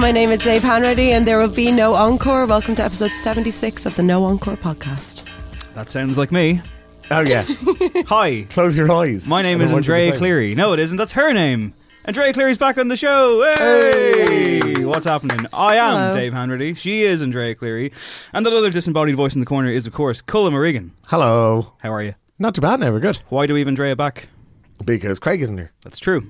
My name is Jay Panready, and there will be no encore. Welcome to episode 76 of the No Encore podcast. That sounds like me. Oh yeah. Hi. Close your eyes. My name is don't want you to Andrea. Cleary. No, it isn't. That's her name. Andrea Cleary's back on the show. Hey! What's happening? I am Hello. Dave Hanratty. She is Andrea Cleary. And that other disembodied voice in the corner is, of course, Cullen Morrigan. Hello. How are you? Not too bad now. We're good Why do we have Andrea back? because Craig isn't here. That's true.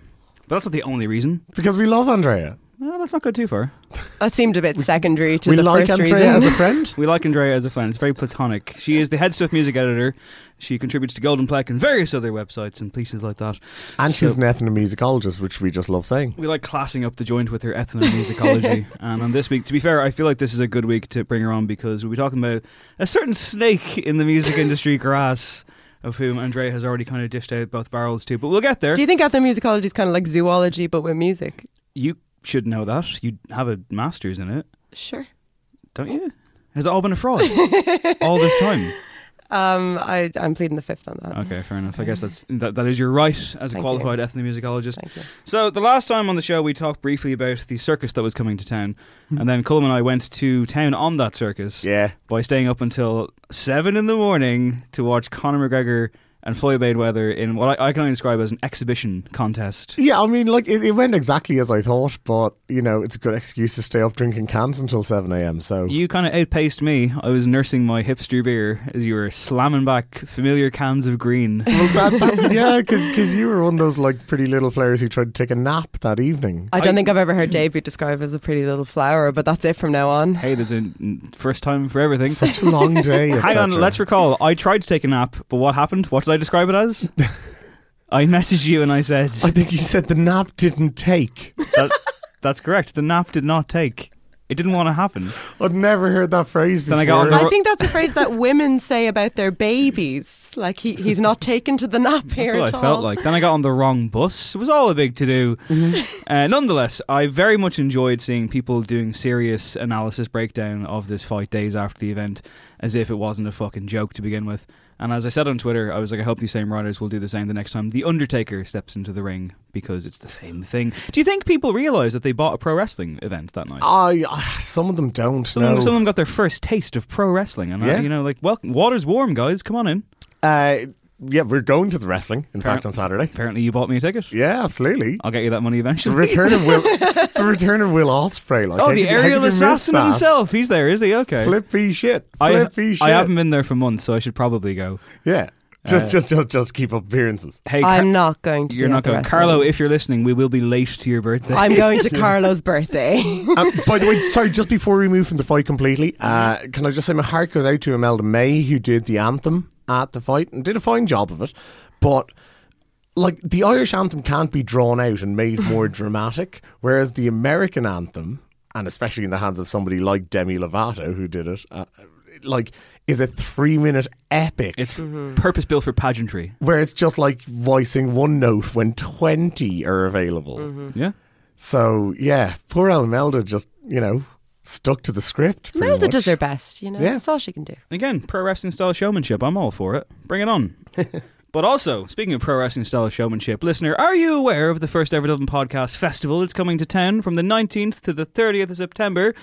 But that's not the only reason. Because we love Andrea. Well, that's not good too far. That seemed a bit secondary to we the like first Andrea reason. as a friend. We like Andrea as a friend. It's very platonic. She is the HeadStuff music editor. She contributes to GoldenPlec and various other websites and places like that. And So- she's an ethnomusicologist, which we just love saying. We like classing up the joint with her ethnomusicology. and on this week, to be fair, I feel like this is a good week to bring her on because we'll be talking about a certain snake in the music industry grass, of whom Andrea has already kind of dished out both barrels to. But we'll get there. Do you think ethnomusicology is kind of like zoology but with music? You should know that. You have a master's in it, Sure. don't you? Has it all been a fraud all this time? Um, I, I'm pleading the fifth on that. Okay, fair enough. I guess that's that, that is your right as a Thank you. qualified ethnomusicologist. Thank you. So the last time on the show, we talked briefly about the circus that was coming to town, and then Cullum and I went to town on that circus Yeah. by staying up until seven in the morning to watch Conor McGregor and Floyd Mayweather in what I, I can only describe as an exhibition contest. Yeah, I mean, like, it, it went exactly as I thought, but, you know, it's a good excuse to stay up drinking cans until 7 a.m. So, You kind of outpaced me. I was nursing my hipster beer as you were slamming back familiar cans of green. well, that, that, yeah, because you were one of those, like, pretty little players who tried to take a nap that evening. I don't think I've ever heard Dave be described as a pretty little flower, but that's it from now on. Hey, there's a first time for everything. Such a long day. Hang on, let's recall. I tried to take a nap, but what happened? What did I describe it as? I messaged you and I said, I think you said the nap didn't take. that, That's correct. The nap did not take. It didn't want to happen. I'd never heard that phrase before. Then I got on the I think that's a phrase that women say about their babies. Like he, he's not taken to the nap here That's at what I all. felt like. Then I got on the wrong bus. It was all a big to do. Uh, nonetheless, I very much enjoyed seeing people doing serious analysis breakdown of this fight days after the event. as if it wasn't a fucking joke to begin with. And as I said on Twitter, I was like, I hope these same writers will do the same the next time The Undertaker steps into the ring because it's the same thing. Do you think people realize that they bought a pro wrestling event that night? I, uh, some of them don't. some, no. of them, some of them got their first taste of pro wrestling, and I, you know, like, well, water's warm, guys. Come on in. Uh, yeah, we're going to the wrestling. In Fair- fact, on Saturday. Apparently, you bought me a ticket. Yeah, absolutely. I'll get you that money It's the eventually. return of Will. it's the return of Will Ospreay. Like, oh, the could you- aerial could you miss assassin himself. He's there, is he? Okay. Flippy shit. I, Flippy shit. I haven't been there for months, so I should probably go. Yeah. Just, Uh, just, just, just keep up appearances. Hey, I'm not going to. You're be not going. Carlo, if you're listening, we will be late to your birthday. I'm going to Carlo's birthday. um, by the way, sorry, just before we move from the fight completely, uh, can I just say my heart goes out to Imelda May, who did the anthem at the fight and did a fine job of it. But, like, the Irish anthem can't be drawn out and made more dramatic, whereas the American anthem, and especially in the hands of somebody like Demi Lovato, who did it, uh, like, is a three minute epic. It's purpose built for pageantry. where it's just like voicing one note when 20 are available. Yeah. So, yeah, poor Imelda just, you know, stuck to the script. pretty Melda much. does her best, you know. Yeah. That's all she can do. Again, pro wrestling style showmanship. I'm all for it. Bring it on. but also, speaking of pro wrestling style showmanship, listener, are you aware of the first ever Dublin Podcast Festival? It's coming to town from the 19th to the 30th of September.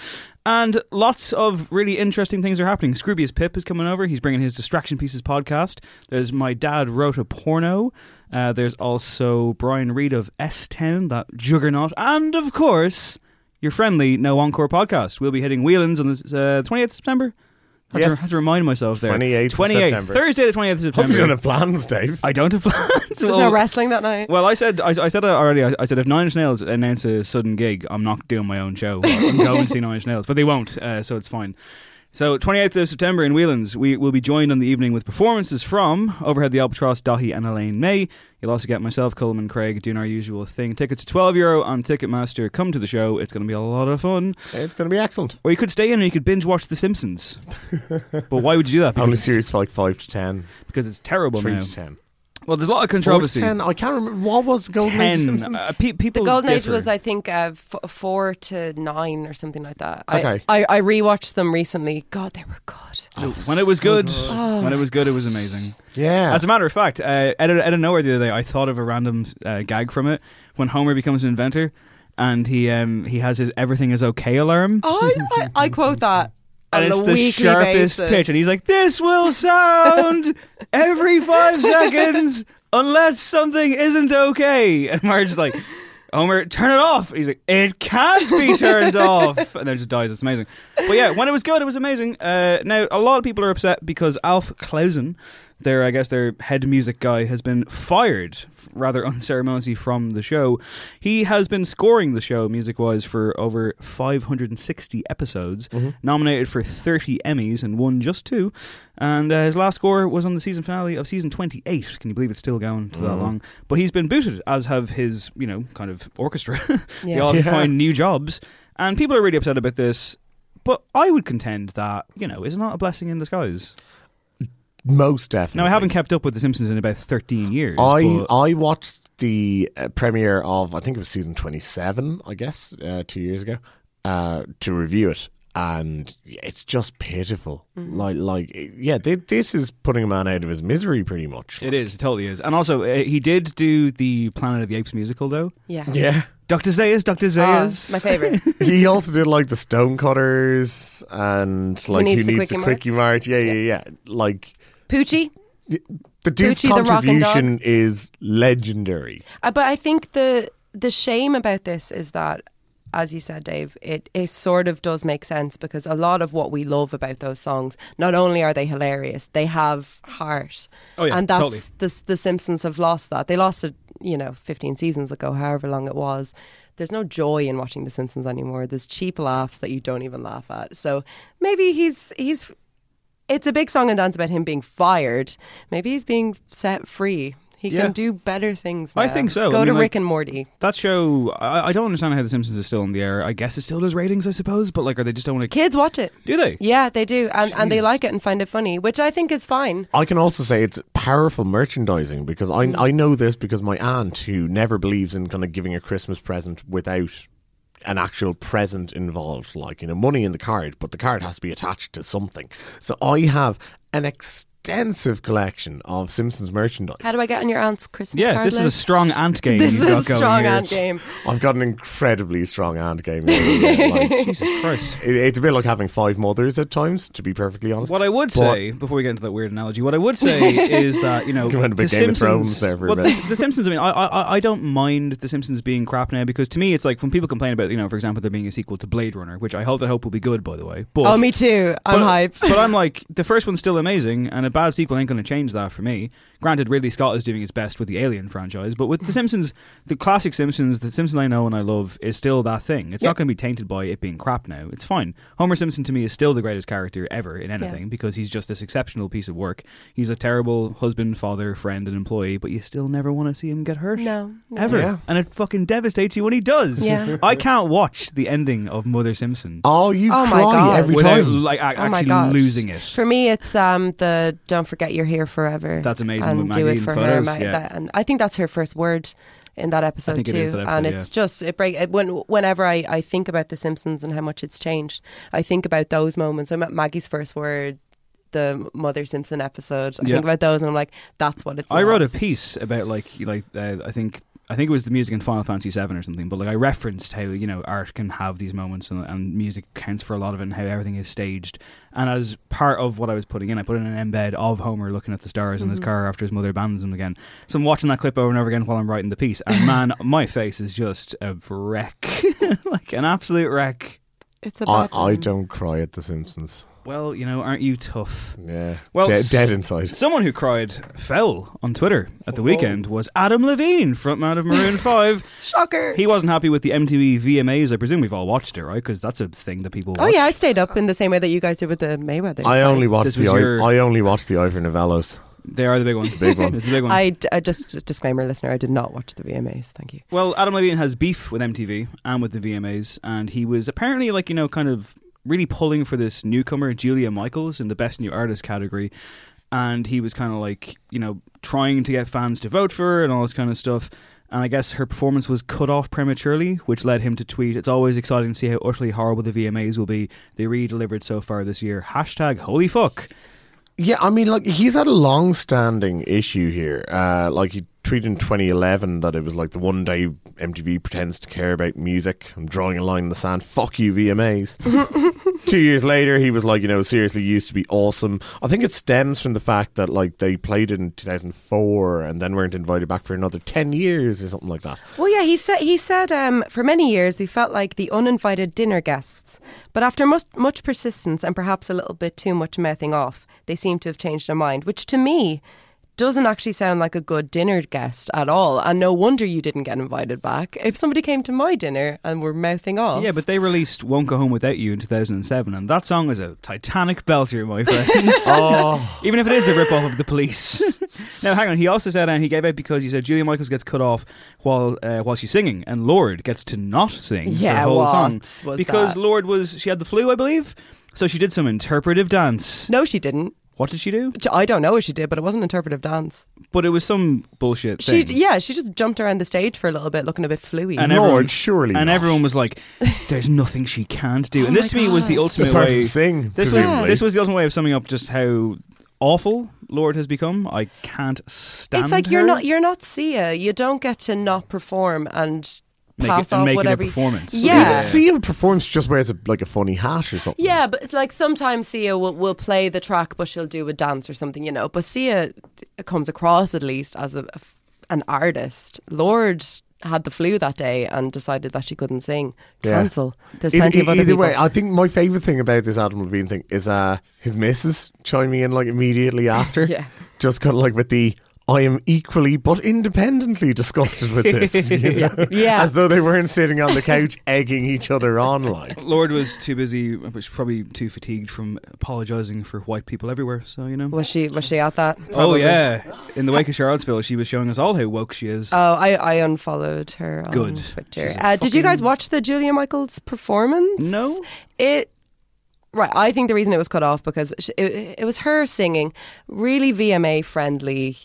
And lots of really interesting things are happening. Scroobius Pip is coming over. He's bringing his Distraction Pieces podcast. There's My Dad Wrote a Porno. Uh, there's also Brian Reed of S-Town, that juggernaut. And of course, your friendly No Encore podcast. We'll be hitting Whelan's on the uh, 20th of September. I to, Yes. had to remind myself there. 28th of 28th, September. Thursday the 28th of Hope you don't have plans, Dave. I don't have plans. There's no wrestling that night. Well, I said I, I said it already. I, I said if Nine Inch Nails announce a sudden gig, I'm not doing my own show. I'm going to see Nine Inch Nails, but they won't, uh, so it's fine. So 28th of September in Whelan's, we will be joined on the evening with performances from Overhead the Albatross, Daithí and Elaine Mai. You'll also get myself, Coleman Craig, doing our usual thing. Tickets are 12 euro on Ticketmaster. Come to the show. It's going to be a lot of fun. It's going to be excellent. Or you could stay in and you could binge watch The Simpsons. but why would you do that? Only Because- series for like 5 to 10. Because it's terrible 3 now. to 10. Well, there's a lot of controversy. 10. I can't remember. What was Golden Age 10. Simpsons? Uh, pe- people The golden age was, I think, uh, f- four to nine or something like that. Okay. I, I, I rewatched them recently. God, they were good. when it was good, Oh when it was good, it was amazing. yeah. As a matter of fact, uh, out, of, out of nowhere the other day, I thought of a random uh, gag from it when Homer becomes an inventor and he um, he has his "everything is okay" alarm. I, I, I quote that. And it's the sharpest basis. pitch, and he's like, "This will sound every five seconds unless something isn't okay." And Marge's like, "Homer, turn it off." He's like, "It can't be turned off," and then it just dies. It's amazing. But yeah, when it was good, it was amazing. Uh, now a lot of people are upset because Alf Clausen, their I guess their head music guy, has been fired rather unceremoniously from the show. He has been scoring the show music wise for over 560 episodes, nominated for 30 Emmys and won just two. And uh, his last score was on the season finale of season 28. Can you believe it's still going to that long? But he's been booted, as have his, you know, kind of orchestra. Yeah. they Yeah. all Yeah. find new jobs. And people are really upset about this. But I would contend that, you know, is not a blessing in disguise. Most definitely. Now, I haven't kept up with The Simpsons in about 13 years. I I watched the uh, premiere of I think it was season twenty seven. I guess uh, two years ago uh, to review it, and it's just pitiful. Mm-hmm. Like like yeah, thi- this is putting a man out of his misery pretty much. it is, it totally is. And also, uh, he did do the Planet of the Apes musical, though. Yeah. Yeah. Dr. Zaius, Dr. Oh, Zaius. my favorite. he also did like the Stonecutters and like Needs who the needs Quickie the Mart? Kwik-E-Mart. Yeah, yeah, yeah. Like Poochie. the dude's Poochie the rockin' dog. contribution is legendary. Uh, but I think the the shame about this is that, as you said, Dave, it, it sort of does make sense because a lot of what we love about those songs, not only are they hilarious, they have heart. Oh, yeah, and that's totally. the the Simpsons have lost that. They lost it, you know, fifteen seasons ago, however long it was. There's no joy in watching The Simpsons anymore. There's cheap laughs that you don't even laugh at. So maybe he's he's. It's a big song and dance about him being fired. Maybe he's being set free. He Yeah. can do better things. Now. I think so. Go I to like- Rick and Morty. That show, I, I don't understand how The Simpsons is still on the air. I guess it still does ratings, I suppose, but like, are they just don't want to. Kids watch it. Do they? Yeah, they do, and and they like it and find it funny, which I think is fine. I can also say it's powerful merchandising because I Mm. I know this because my aunt who never believes in kind of giving a Christmas present without an actual present involved, like you know, money in the card, but the card has to be attached to something. So I have an extensive collection of Simpsons merchandise. How do I get on your aunt's Christmas Yeah, card this is a strong ant game This you've is got a strong here. ant game. I've got an incredibly strong ant game. now, like, Jesus Christ. it, it's a bit like having five mothers at times, to be perfectly honest. What I would But- say before we get into that weird analogy, what I would say is that you know Come on, a bit the Simpsons. There for a well, bit. the, the Simpsons. I mean, I, I I don't mind the Simpsons being crap now because to me it's like when people complain about you know, for example, there being a sequel to Blade Runner, which I hope I hope will be good, by the way. But Oh, me too. I'm but, hype. but I'm like, the first one's still amazing, and a bad sequel ain't going to change that for me. Granted, Ridley Scott is doing his best with the Alien franchise, but with The Simpsons, the classic Simpsons, the Simpsons I know and I love, is still that thing. It's Yeah. not going to be tainted by it being crap now. It's fine. Homer Simpson to me is still the greatest character ever in anything because he's just this exceptional piece of work. He's a terrible husband, father, friend, and employee, but you still never want to see him get hurt. No, no. Ever. Yeah. And it fucking devastates you when he does. Yeah. I can't watch the ending of Mother Simpson Oh, you Oh my cry God. every without time. like a- Oh my actually God. losing it. For me, it's um the "Don't forget you're here forever." That's amazing And do it for her, yeah. that- and I think that's her first word in that episode too. that episode, and yeah. it's just it break it, when whenever I, I think about The Simpsons and how much it's changed, I think about those moments. I'm at Maggie's first word. The Mother Simpson episode. I Yeah. think about those, and I'm like, "That's what it's." I wrote a piece about like like uh, I think I think it was the music in Final Fantasy VII or something, but like I referenced how you know art can have these moments and, and music counts for a lot of it and how everything is staged. And as part of what I was putting in, I put in an embed of Homer looking at the stars in his Mhm. car after his mother abandons him again. So I'm watching that clip over and over again while I'm writing the piece, and man, my face is just a wreck, like an absolute wreck. It's a I, bad I one. don't cry at The Simpsons. Well, you know, aren't you tough? Yeah. Well, De- dead inside. Someone who cried fell on Twitter at the weekend oh. was Adam Levine, frontman of Maroon 5. Shocker. He wasn't happy with the MTV VMAs. I presume we've all watched it, right? Because that's a thing that people watch. Oh yeah, I stayed up in the same way that you guys did with the Mayweather. I fight. only watched This the was I, your- I only watched the Ivor Novellos. They are the big one. big one. it's a big one. I, d- I just disclaimer, listener. I did not watch the VMAs. Thank you. Well, Adam Levine has beef with MTV and with the VMAs, and he was apparently like you know kind of really pulling for this newcomer Julia Michaels in the Best New Artist category, and he was kind of like you know trying to get fans to vote for her and all this kind of stuff. And I guess her performance was cut off prematurely, which led him to tweet, "It's always exciting to see how utterly horrible the VMAs will be. They re-delivered so far this year. Hashtag holy fuck." Yeah, I mean, like he's had a long-standing issue here. Uh, like he tweeted in 2011 that it was like the one day MTV pretends to care about music. I'm drawing a line in the sand. Fuck you, VMAs. Two years later, he was like, you know, seriously used to be awesome. I think it stems from the fact that like they played it in 2004 and then weren't invited back for another 10 years or something like that. Well, yeah, he said he said um, for many years we felt like the uninvited dinner guests, but after much, much persistence and perhaps a little bit too much mouthing off, they seem to have changed their mind. Which to me doesn't actually sound like a good dinner guest at all. And no wonder you didn't get invited back. If somebody came to my dinner and were mouthing off, Yeah, but they released "Won't Go Home Without You" in 2007, and that song is a Titanic belter, my friends. Oh. Even if it is a rip off of the Police. now, hang on. He also said, and he gave out because he said Julia Michaels gets cut off while uh, while she's singing, and Lorde gets to not sing Yeah, the whole what song was because that? Lorde was she had the flu, I believe. So she did some interpretive dance. no, she didn't. What did she do? I don't know what she did, but it wasn't interpretive dance. But it was some bullshit She, thing. yeah, she just jumped around the stage for a little bit, looking a bit fluey. and Lorde, everyone, surely and not. everyone was like, "There's nothing she can't do." Oh and this my to me was the ultimate Apart way. from sing, This was this was the ultimate way of summing up just how awful Lorde has become. I can't stand. It. It's like you're not you're not Sia. You don't get to not perform and Make pass it- off make it a you- performance. Yeah. See him performs just wears a, like a funny hat or something. Yeah, but it's like sometimes Sia will, will play the track, but she'll do a dance or something, you know. But Sia comes across at least as a, a- an artist. Lorde had the flu that day and decided that she couldn't sing. Yeah. Cancel. There's Either- plenty of other either people. way, I think my favorite thing about this Adam Levine thing is uh, his missus chiming in like immediately after. Yeah. Just kind of like with the I am equally but independently disgusted with this. you know? Yeah. Yeah. As though they weren't sitting on the couch egging each other on like. Lorde was too busy, was probably too fatigued from apologising for white people everywhere. So you know. was she was she at that? Oh yeah, in the wake of Charlottesville, she was showing us all how woke she is. Oh, I, I unfollowed her on Good. Twitter. She's a Uh, did you guys watch the Julia Michaels performance? No. It right. I think the reason it was cut off because it, it was her singing really VMA friendly,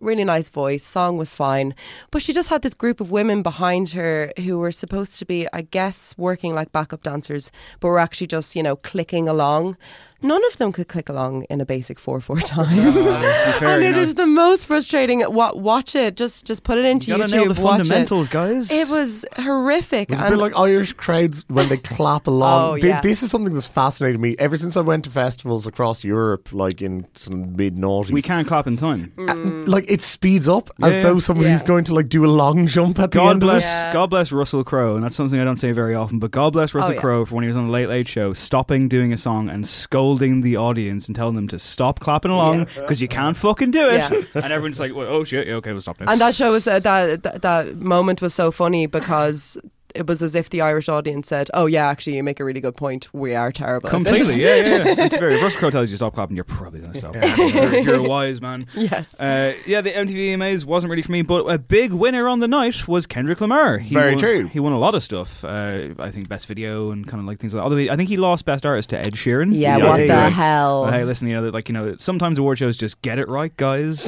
really nice voice. Song was fine, but she just had this group of women behind her who were supposed to be, I guess, working like backup dancers, but were actually just you know clicking along. None of them could click along in a basic four four time, fair, and you it know. is the most frustrating. Wa- watch it, just just put it into You gotta YouTube. nail the watch it. guys. It was horrific. It's a and- bit like Irish crowds when they clap along. Oh, yeah. This is something that's fascinated me ever since I went to festivals across Europe, like in some mid noughties. we can't clap in time. Uh, like it speeds up as Yeah. though somebody's Yeah. going to like do a long jump at the God end bless, of it. Yeah. God bless Russell Crowe, and that's something I don't say very often. But God bless oh, Russell Oh, yeah. Crowe for when he was on the Late Late Show, stopping doing a song and scolding the audience and telling them to stop clapping along because you can't fucking do it. Yeah. And everyone's like, well, "Oh shit, yeah, okay, we'll stop now." And that show was uh, that, that that moment was so funny because it was as if the Irish audience said, "Oh yeah, actually, you make a really good point. We are terrible." at this." Completely, yeah, yeah. yeah. It's very. If Russell Crowe tells you to stop clapping, you're probably going to stop. if, you're, if you're a wise man. Yes. Uh, yeah, the MTV VMAs wasn't really for me, but a big winner on the night was Kendrick Lamar. He Very won, true. He won a lot of stuff. Uh, I think best video and kind of like things like. that. Although I think he lost best artist to Ed Sheeran. Yeah, Yeah, what yeah. the hell? But hey, listen, you know, like you know, sometimes award shows just get it right, guys.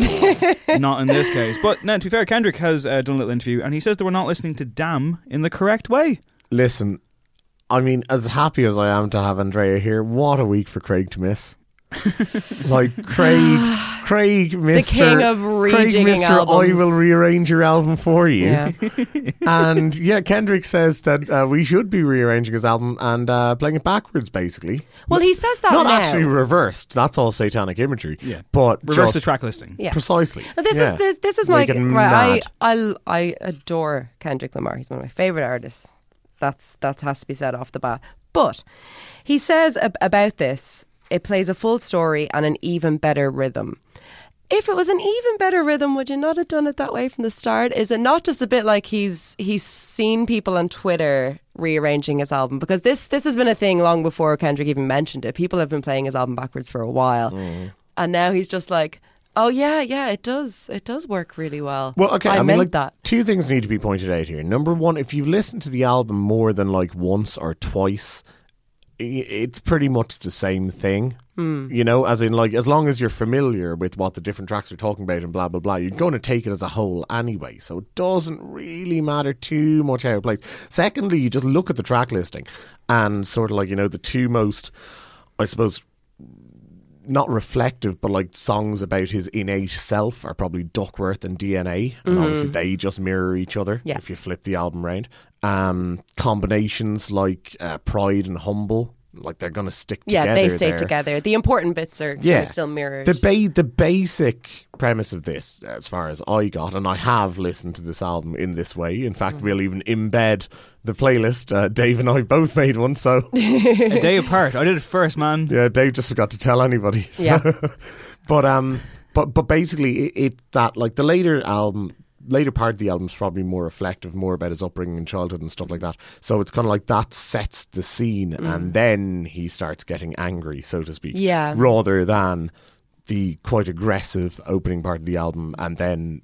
not in this case. But no, to be fair, Kendrick has uh, done a little interview, and he says that we're not listening to "Damn" in the correct way. Listen, I mean, as happy as I am to have Andrea here, what a week for Craig to miss. like Craig, Craig, Mister king of Craig, rejigging Mister, I will rearrange your album for you. Yeah. and yeah, Kendrick says that uh, we should be rearranging his album and uh, playing it backwards, basically. Well, he says that Not now. actually reversed. That's all satanic imagery. Yeah. but Reverse just the track listing. Yeah. precisely. Now, This Yeah. is this, this is my Make it right. I. I I adore Kendrick Lamar. He's one of my favorite artists. That's that has to be said off the bat. But he says ab- about this, it plays a full story and an even better rhythm. If it was an even better rhythm, would you not have done it that way from the start? Is it not just a bit like he's he's seen people on Twitter rearranging his album? Because this this has been a thing long before Kendrick even mentioned it. People have been playing his album backwards for a while, mm. and now he's just like, "Oh yeah, yeah, it does, it does work really well." Well, okay. I, I, mean, meant like, that. two things need to be pointed out here. Number one, if you listen to the album more than like once or twice, it's pretty much the same thing. You know, as in, like, as long as you're familiar with what the different tracks are talking about and blah, blah, blah, you're going to take it as a whole anyway. So it doesn't really matter too much how it plays. Secondly, you just look at the track listing and sort of like, you know, the two most, I suppose, not reflective, but like songs about his innate self are probably Duckworth and DNA, and obviously they just mirror each other. Yeah. If you flip the album round, um, combinations like uh, Pride and Humble, like they're going to stick together. Yeah, they stay there. together. The important bits are Yeah, still mirrored. The ba- the basic premise of this, as far as I got, and I have listened to this album in this way. In fact, Mm. we'll even embed the playlist. Uh, Dave and I both made one, so a day apart. I did it first, man. yeah, Dave just forgot to tell anybody. So. Yeah. but um, but but basically, it, it that like the later album, later part of the album is probably more reflective, more about his upbringing and childhood and stuff like that. So it's kind of like that sets the scene, and mm. then he starts getting angry, so to speak. Yeah. Rather than the quite aggressive opening part of the album, and then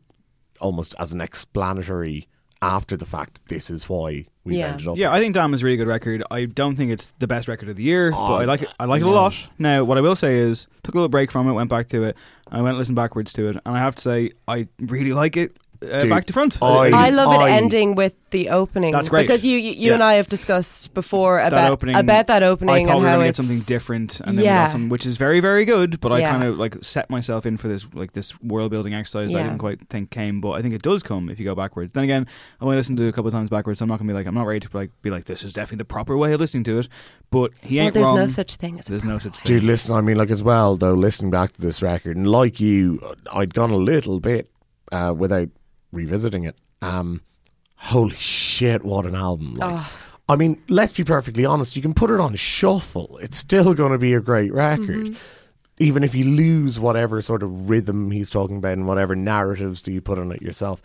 almost as an explanatory after the fact, this is why we Yeah. ended up. Yeah, I think Damn is a really good record. I don't think it's the best record of the year, but Oh, I like it. I like it a lot. Now, what I will say is, took a little break from it, went back to it, and I went and listened backwards to it, and I have to say, I really like it uh, Dude, back to front. I- I love it ending with the opening. That's great. because you you, you Yeah. and I have discussed before that about opening, about that I opening thought and we were how gonna get it's something different, and then we Yeah. got something which is very, very good. But I Yeah. kind of like set myself in for this like this world building exercise. that I didn't quite think came, but I think it does come if you go backwards. Then again, I only listened to it a couple of times backwards, so I'm not gonna be like I'm not ready to like be like this is definitely the proper way of listening to it. But he Well, ain't there's wrong. no such thing as a There's no such thing. Dude, listen, I mean, like, as well, though, listening back to this record, and like you, I'd gone a little bit uh, without revisiting it. Um, holy shit, what an album. Like, I mean, let's be perfectly honest, you can put it on shuffle. It's still going to be a great record. Even if you lose whatever sort of rhythm he's talking about and whatever narratives do you put on it yourself,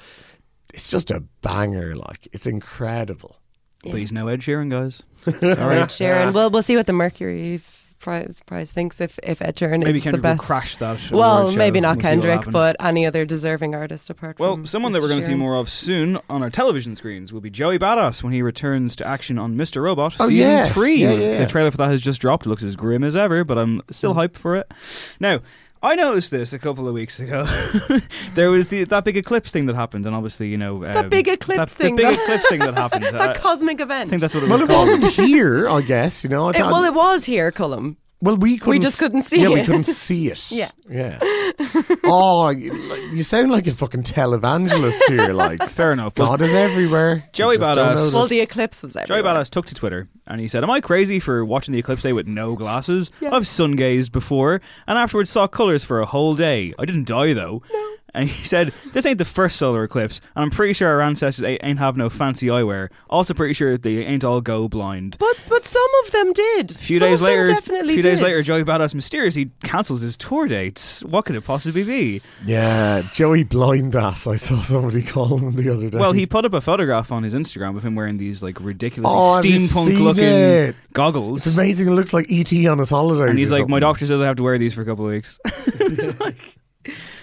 it's just a banger. Like, it's incredible. Please no Ed Sheeran, guys. Sorry, Sharon. Well, we'll see what the Mercury prize, prize thinks if if Ed Sheeran Maybe is Kendrick the will best. crash that. Well, maybe not We'll Kendrick, but any other deserving artist apart Well, from Well, someone that we're going to see more of soon on our television screens will be Joey Badass when he returns to action on Mr. Robot Oh, season yeah. three. Yeah, yeah, yeah. The trailer for that has just dropped. It looks as grim as ever, but I'm still mm. hyped for it. Now, I noticed this a couple of weeks ago. there was the, that big eclipse thing that happened, and obviously, you know, um, That big eclipse that, thing the big eclipse thing that happened. that Uh, cosmic event. I think that's what it was. Well, was it called. wasn't here, I guess. You know, I It- well, it was here, Cullum. Well, we couldn't. We just s- couldn't see it. Yeah, we couldn't see it. Yeah. yeah. oh, you sound like a fucking televangelist here. Like, Fair enough. but God is everywhere. Joey You just don't Badass- Well, the eclipse was everywhere. Joey everywhere. Badass took to Twitter and he said, "Am I crazy for watching the eclipse day with no glasses? I've sun gazed before, and afterwards saw colours for a whole day. I didn't die though." And he said, "This ain't the first solar eclipse, and I'm pretty sure our ancestors ain't ain't have no fancy eyewear. Also, pretty sure they ain't all go blind." But but some of them did. A few Some days of them later, definitely a few days later, Joey Badass mysteriously cancels his tour dates. What could it possibly be? yeah, Joey Blindass. I saw somebody call him the other day. Well, he put up a photograph on his Instagram of him wearing these like ridiculously Oh, steampunk-looking it? goggles. It's amazing. It looks like ET on his holidays. And he's or like, my doctor says I have to wear these for a couple of weeks.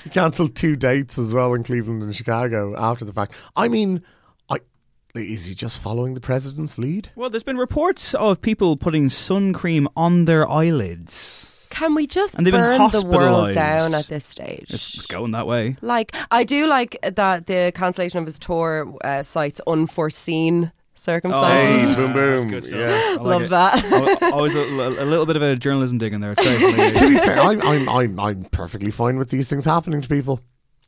He cancelled two dates as well in Cleveland and Chicago after the fact. I mean, I is he just following the president's lead? well, there's been reports of people putting sun cream on their eyelids. Can we just And they've been burn the world down at this stage? It's, it's going that way. Like, I do like that the cancellation of his tour uh, cites unforeseen circumstances. Hey, boom, That's boom. good stuff. Yeah. I like Love it. that. Always a, a little bit of a journalism dig in there. It's to be fair, I'm, I'm I'm I'm perfectly fine with these things happening to people.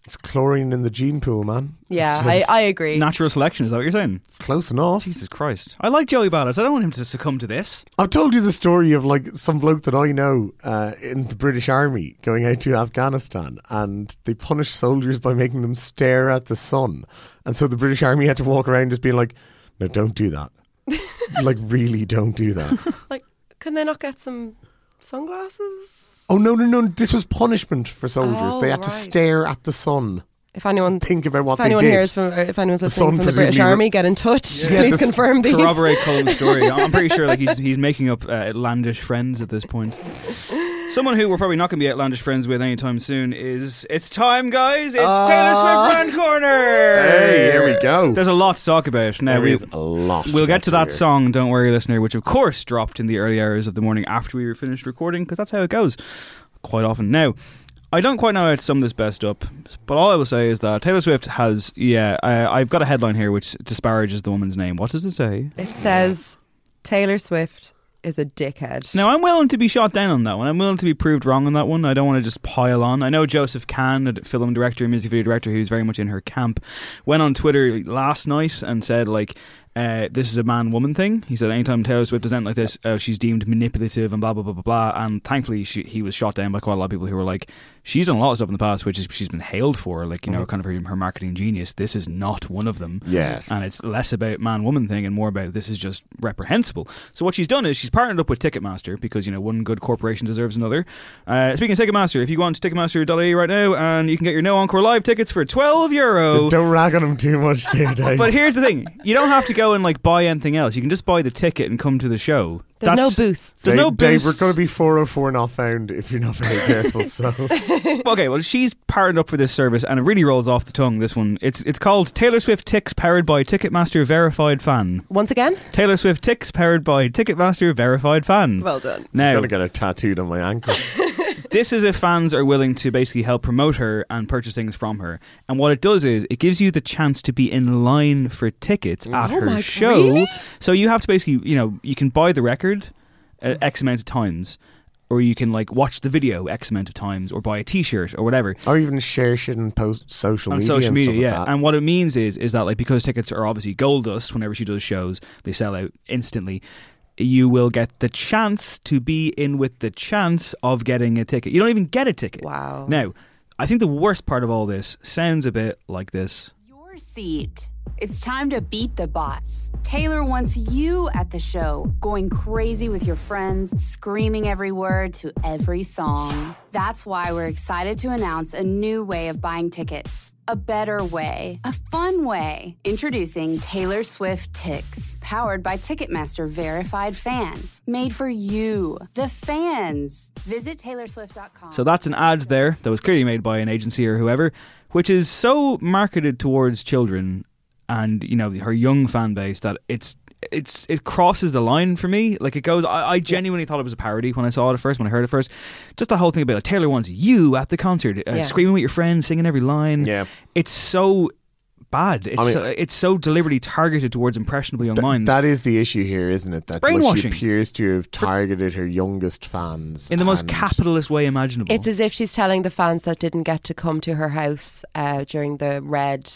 It's chlorine in the gene pool, man. Yeah, I, I agree. Natural selection, is that what you're saying? close enough. Jesus Christ. I like Joey Badass. I don't want him to succumb to this. I've told you the story of like some bloke that I know uh, in the British Army going out to Afghanistan, and they punish soldiers by making them stare at the sun, and so the British Army had to walk around just being like, "No, don't do that. like, really, don't do that." like, can they not get some sunglasses? oh no, no, no! This was punishment for soldiers. Oh, they had to stare at the sun, If anyone, think about what if they anyone did. here is from, if anyone's listening sun from the British presumably re- Army, get in touch. Yeah, Please the s- confirm these. Corroborate Cullen's story. I'm pretty sure like he's he's making up uh, outlandish friends at this point. Someone who we're probably not going to be outlandish friends with anytime soon is it's time, guys. It's ah. Taylor Swift Fan Corner. Hey, here we go. There's a lot to talk about now. There we, is a lot. We'll get to that here. song, Don't Worry Listener, which of course dropped in the early hours of the morning after we were finished recording, because that's how it goes quite often. Now, I don't quite know how to sum this best up, but all I will say is that Taylor Swift has, yeah, I, I've got a headline here which disparages the woman's name. What does it say? It says Taylor Swift is a dickhead. Now, I'm willing to be shot down on that one. I'm willing to be proved wrong on that one. I don't want to just pile on. I know Joseph Kahn, a film director, music video director, who's very much in her camp, went on Twitter last night and said, like, uh, this is a man woman thing. He said, anytime Taylor Swift does anything like this, uh, she's deemed manipulative and blah, blah, blah, blah, blah. And thankfully, she, he was shot down by quite a lot of people who were like, she's done a lot of stuff in the past, which is she's been hailed for, like, you know, kind of her, her marketing genius. This is not one of them. Yes. And it's less about man woman thing and more about this is just reprehensible. So what she's done is she's partnered up with Ticketmaster because, you know, one good corporation deserves another. Uh, speaking of Ticketmaster, if you go on to Ticketmaster.ie right now and you can get your No Encore Live tickets for 12 euro. Don't rag on them too much, Dave. But here's the thing: you don't have to go and like buy anything else. You can just buy the ticket and come to the show. There's no That's- boosts. There's Dave, no Dave, we're going to be 404 not found if you're not very careful. So okay, well, she's partnered up for this service, and it really rolls off the tongue. This one, it's it's called Taylor Swift Tix, powered by Ticketmaster Verified Fan. Once again, Taylor Swift Tix, powered by Ticketmaster Verified Fan. well done. I'm now, going to get it tattooed on my ankle. this is if fans are willing to basically help promote her and purchase things from her. And what it does is it gives you the chance to be in line for tickets at Oh her my- show. really? So you have to basically, you know, you can buy the record uh, X amount of times. Or you can like watch the video X amount of times, or buy a T-shirt or whatever or even share shit and post social on media. social and media. stuff yeah, like that. and what it means is is that like because tickets are obviously gold dust. Whenever she does shows, they sell out instantly. You will get the chance to be in with the chance of getting a ticket. You don't even get a ticket. Wow. Now, I think the worst part of all this sounds a bit like this. Your seat. It's time to beat the bots. Taylor wants you at the show, going crazy with your friends, screaming every word to every song. That's why we're excited to announce a new way of buying tickets. A better way, a fun way. Introducing Taylor Swift Tix, powered by Ticketmaster Verified Fan. Made for you, the fans. Visit TaylorSwift.com. So that's an ad there that was clearly made by an agency or whoever, which is so marketed towards children and you know her young fan base that it's it's it crosses the line for me. Like it goes. I, I genuinely thought it was a parody when I saw it at first. When I heard it first, just the whole thing about like, Taylor wants you at the concert, uh, Yeah. screaming with your friends, singing every line. Yeah. it's so bad. It's I mean- so, it's so deliberately targeted towards impressionable young minds. That is the issue here, isn't it? That like, she appears to have targeted her youngest fans in the most capitalist way imaginable. It's as if she's telling the fans that didn't get to come to her house uh, during the Red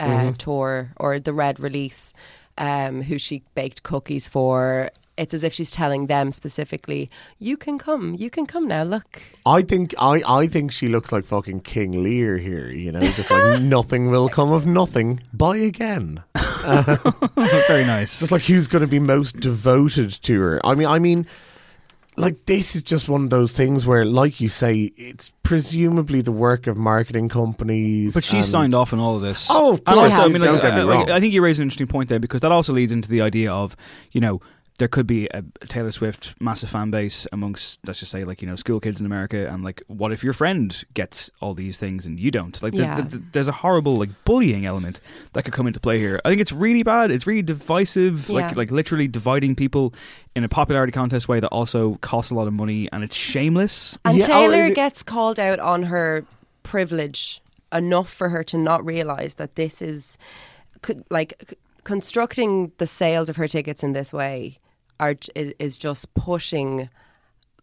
uh, Mhm. tour or the Red release, um, who she baked cookies for. It's as if she's telling them specifically, "You can come, you can come now. Look, I think I, I think she looks like fucking King Lear here. You know, just like nothing will come of nothing. Buy again. Uh, Very nice. Just like who's going to be most devoted to her. I mean, I mean, like this is just one of those things where, like you say, it's presumably the work of marketing companies. But she signed off on all of this. Oh, of And course. also, I mean, Don't like, get me I, like. I think you raise an interesting point there because that also leads into the idea of, you know, there could be a Taylor Swift massive fan base amongst, let's just say, like you know, school kids in America, and like, what if your friend gets all these things and you don't? Like, the- Yeah. the- the- there's a horrible like bullying element that could come into play here. I think it's really bad. It's really divisive. Like, Yeah. like like literally dividing people in a popularity contest way that also costs a lot of money and it's shameless. And Yeah, oh, Taylor and gets called out on her privilege enough for her to not realize that this is co- like constructing the sales of her tickets in this way are is just pushing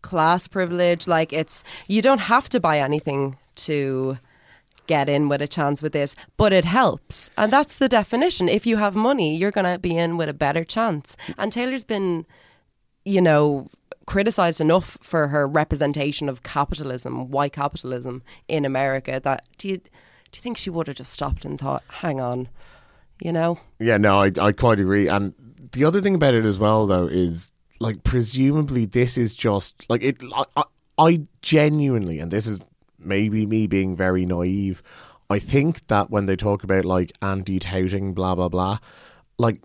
class privilege like it's you don't have to buy anything to get in with a chance with this but it helps and that's the definition if you have money you're going to be in with a better chance and Taylor's been you know, criticized enough for her representation of capitalism, white capitalism in America. That do you do you think she would have just stopped and thought, "Hang on," you know? Yeah, no, I, I quite agree. And the other thing about it as well, though, is like presumably this is just like it. I, I, genuinely, and this is maybe me being very naive. I think that when they talk about like anti-touting, blah blah blah, like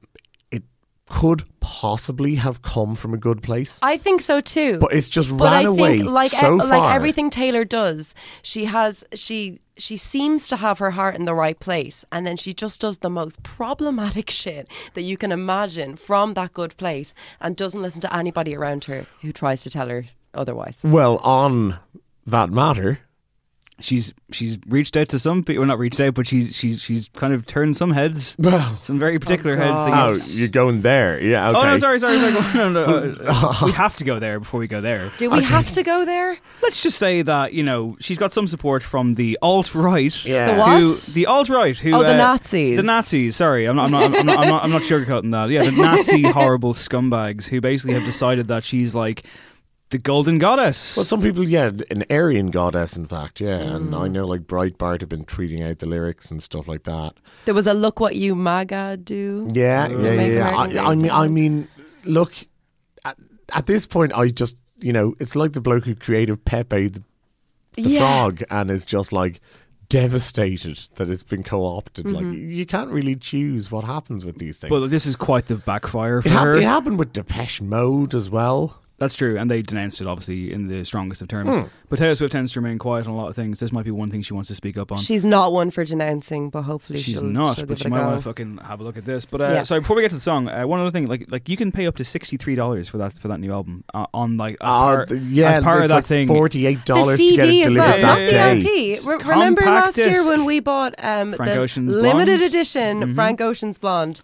could possibly have come from a good place, I think so too. but it's just but ran I away think like so e- far. like everything Taylor does, she has she she seems to have her heart in the right place and then she just does the most problematic shit that you can imagine from that good place and doesn't listen to anybody around her who tries to tell her otherwise. Well, on that matter, she's she's reached out to some people. Well, not reached out, but she's she's she's kind of turned some heads, some very particular heads. oh, Thinking, you're going there, yeah? Okay. Oh no, sorry, sorry, sorry. go- No, no, uh, we have to go there before we go there. Do we have to go there? Let's just say that you know she's got some support from the alt right. Yeah. The what? Who, the alt right. Who? Oh, the uh, Nazis. The Nazis. Sorry, I'm not. I'm not. I'm not. I'm not, I'm not sugarcoating that. Yeah, the Nazi horrible scumbags who basically have decided that she's like the golden goddess. Well, some people, yeah, an Aryan goddess, in fact, yeah. And Mm. I know, like, Breitbart have been tweeting out the lyrics and stuff like that. There was a look what you MAGA do. Yeah, Uh, yeah, Make yeah. I, I mean, I mean, look, at, at this point, I just, you know, it's like the bloke who created Pepe the, the Yeah. frog and is just like devastated that it's been co-opted. Like, Mm-hmm. you can't really choose what happens with these things. Well, this is quite the backfire for it, hap- her. it happened with Depeche Mode as well. That's true, and they denounced it obviously in the strongest of terms. Hmm. But Taylor Swift tends to remain quiet on a lot of things. This might be one thing she wants to speak up on. She's not one for denouncing, but hopefully She's she'll, not, she'll but give she it might go. want to fucking have a look at this. But uh, Yeah. sorry, before we get to the song, uh, one other thing, like like you can pay up to sixty three dollars for that for that new album uh, on like as Uh, part, yeah, as part it's of that like thing. forty-eight dollars to get CD it as delivered well, not that the day. LP. It's Re- remember compact last year when we bought um, Frank the Ocean's limited Blonde? edition Mhm. Frank Ocean's Blonde?